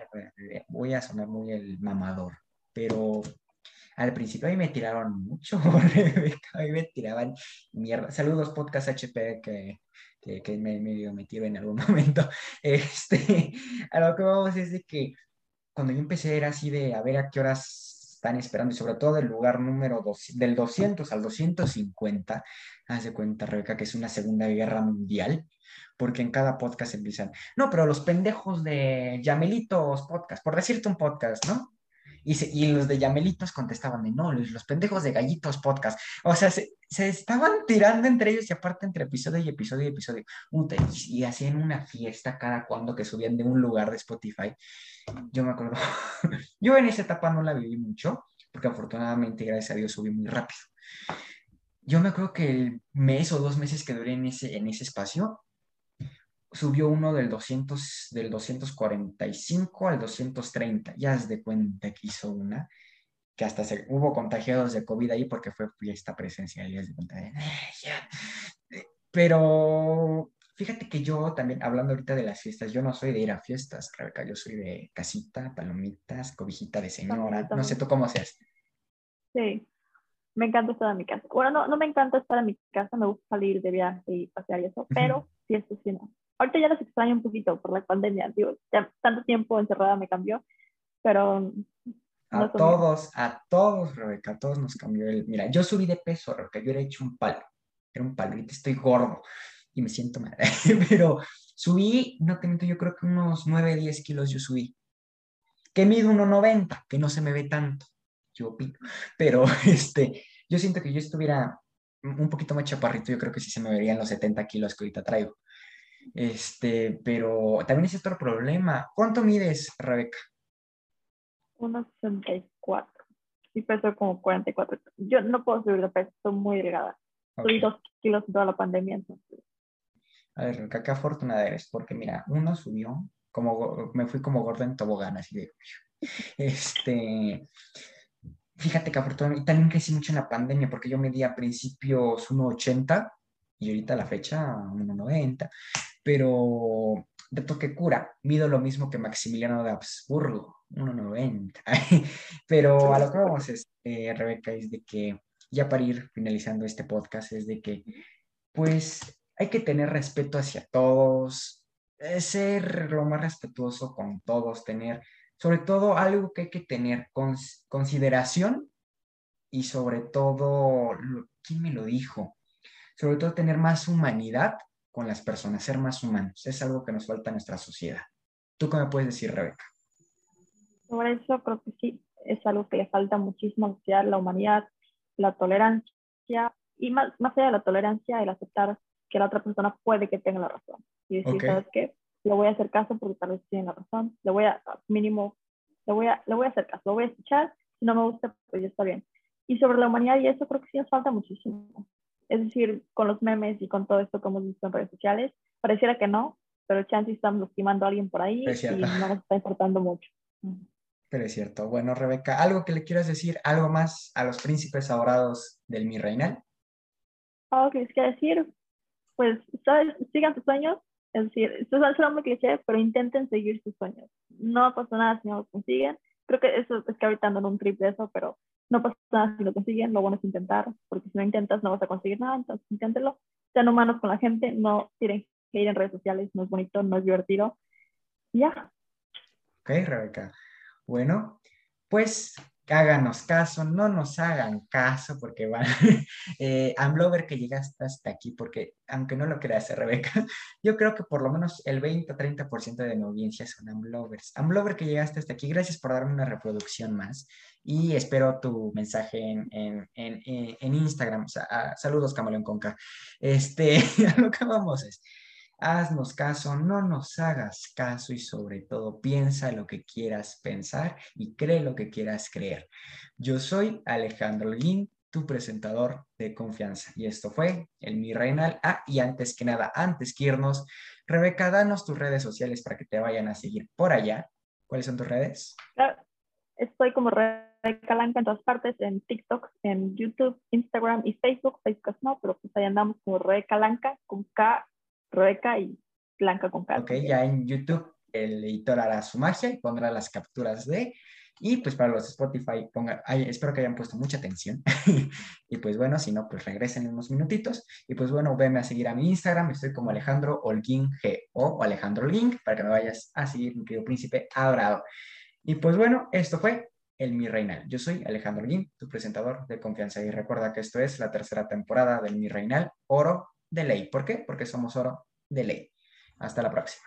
voy a sonar muy el mamador, pero al principio a mí me tiraron mucho, [laughs] a mí me tiraban mierda. Saludos, podcast HP, que, que, que me medio metieron en algún [laughs] momento. Este, a lo que vamos es de que cuando yo empecé era así de a ver a qué horas están esperando, y sobre todo del lugar número dos, del 200 al 250, haz de cuenta, Rebeca, que es una segunda guerra mundial, porque en cada podcast empiezan, no, pero los pendejos de Yamelitos Podcast, por decirte un podcast, ¿no? Y, y, los de Yamelitos contestaban de no, los, pendejos de Gallitos Podcast. O sea, se, se, estaban tirando entre ellos y aparte entre episodio y episodio y episodio. Y hacían una fiesta cada cuando que subían de un lugar de Spotify. Yo me acuerdo, [laughs] yo en esa etapa no la viví mucho, porque afortunadamente, gracias a Dios, subí muy rápido. Yo me acuerdo que el mes o dos meses que duré en ese, en ese espacio, subió uno del, 200, del 245 al 230. Ya has de cuenta que hizo una, que hasta se, hubo contagiados de COVID ahí porque fue fiesta presencial. Ya de cuenta de, Pero Fíjate que yo también, hablando ahorita de las fiestas, yo no soy de ir a fiestas, Rebeca, yo soy de casita, palomitas, cobijita de señora, no sé tú cómo seas. Sí, me encanta estar en mi casa. Bueno, no, no me encanta estar en mi casa, me gusta salir de viaje y pasear y eso, pero eso sí no. Ahorita ya los extraño un poquito por la pandemia, digo, ya tanto tiempo encerrada me cambió, pero... a todos, a todos, Rebeca, a todos nos cambió el... Mira, yo subí de peso, Rebeca, yo era hecho un palo, era un palo, ahorita estoy gordo y me siento mal. [laughs] Pero subí, no te miento, yo creo que unos 9, 10 kilos yo subí. Que mido 1,90, que no se me ve tanto. Yo pico. Pero [laughs] este, yo siento que yo estuviera un poquito más chaparrito, yo creo que sí se me verían los 70 kilos que ahorita traigo. Este, pero también es otro problema. ¿Cuánto mides, Rebeca? 1,64. Sí, peso como 44. Yo no puedo subir de peso, estoy muy delgada. Subí dos kilos en toda la pandemia, entonces a ver, qué afortunada eres, porque mira, uno subió, como me fui como gordo en tobogán, así de. [laughs] Este. Fíjate que afortunadamente también crecí mucho en la pandemia, porque yo medía a principios 1,80 y ahorita a la fecha 1,90. Pero de toque cura, mido lo mismo que Maximiliano de Habsburgo, 1,90. [laughs] Pero a lo que vamos, es, eh, Rebeca, es de que ya para ir finalizando este podcast, es de que pues hay que tener respeto hacia todos, eh, ser lo más respetuoso con todos, tener sobre todo algo que hay que tener consideración y sobre todo, ¿quién me lo dijo? Sobre todo tener más humanidad con las personas, ser más humanos. Es algo que nos falta en nuestra sociedad. ¿Tú qué me puedes decir, Rebeca? Sobre eso creo que sí, es algo que le falta muchísimo a la sociedad, la humanidad, la tolerancia y más, más allá de la tolerancia, el aceptar que la otra persona puede que tenga la razón. Y decir, ¿sabes qué? Le voy a hacer caso porque tal vez tiene la razón. Le voy a, mínimo, le voy a, le voy a hacer caso, lo voy a escuchar. Si no me gusta, pues ya está bien. Y sobre la humanidad y eso creo que sí nos falta muchísimo. Es decir, con los memes y con todo esto que hemos visto en redes sociales, pareciera que no, pero chance estamos lastimando a alguien por ahí y no nos está importando mucho. Pero es cierto. Bueno, Rebeca, ¿algo que le quieras decir, algo más a los príncipes adorados del mi reinal? Algo que les quiero decir, pues, ¿sabes? Sigan sus sueños. Es decir, esto es muy cliché, pero intenten seguir sus sueños. No pasa nada si no lo consiguen. Creo que eso es que ahorita ando en un trip de eso, pero no pasa nada si lo consiguen, lo bueno es intentar, porque si no intentas no vas a conseguir nada, entonces inténtelo. Sean humanos con la gente, no tienen que ir en redes sociales, no es bonito, no es divertido. Ya. Ok, Rebeca. Bueno, pues háganos caso, no nos hagan caso porque van, [laughs] eh, que llegaste hasta aquí, porque aunque no lo creas, Rebeca, [laughs] yo creo que por lo menos el 20 o 30% de mi audiencia son Amblovers. Amblover que llegaste hasta aquí, gracias por darme una reproducción más y espero tu mensaje en, en, en, en Instagram. Ah, saludos, Camaleón Conca. Este, [laughs] lo que vamos es haznos caso, no nos hagas caso y sobre todo piensa lo que quieras pensar y cree lo que quieras creer. Yo soy Alejandro Lin, tu presentador de confianza y esto fue el Mi Reinal. Ah, y antes que nada, antes que irnos, Rebeca, danos tus redes sociales para que te vayan a seguir por allá. ¿Cuáles son tus redes? Estoy como Rebeca Lanca en todas partes, en TikTok, en YouTube, Instagram y Facebook. Facebook no, pero pues ahí andamos como Rebeca Lanca con K Rebeca y Blanca con K. Ok, ya en YouTube el editor hará su magia y pondrá las capturas de... Y pues para los Spotify, ponga, espero que hayan puesto mucha atención. [laughs] y pues bueno, si no, pues regresen en unos minutitos. Y pues bueno, venme a seguir a mi Instagram, estoy como Alejandro Holguín G o Alejandro Link, para que me vayas a seguir, mi querido príncipe adorado. Y pues bueno, esto fue el Mi Reinal. Yo soy Alejandro Holguín, tu presentador de confianza. Y recuerda que esto es la tercera temporada del Mi Reinal, Oro de ley. ¿Por qué? Porque somos oro de ley. Hasta la próxima.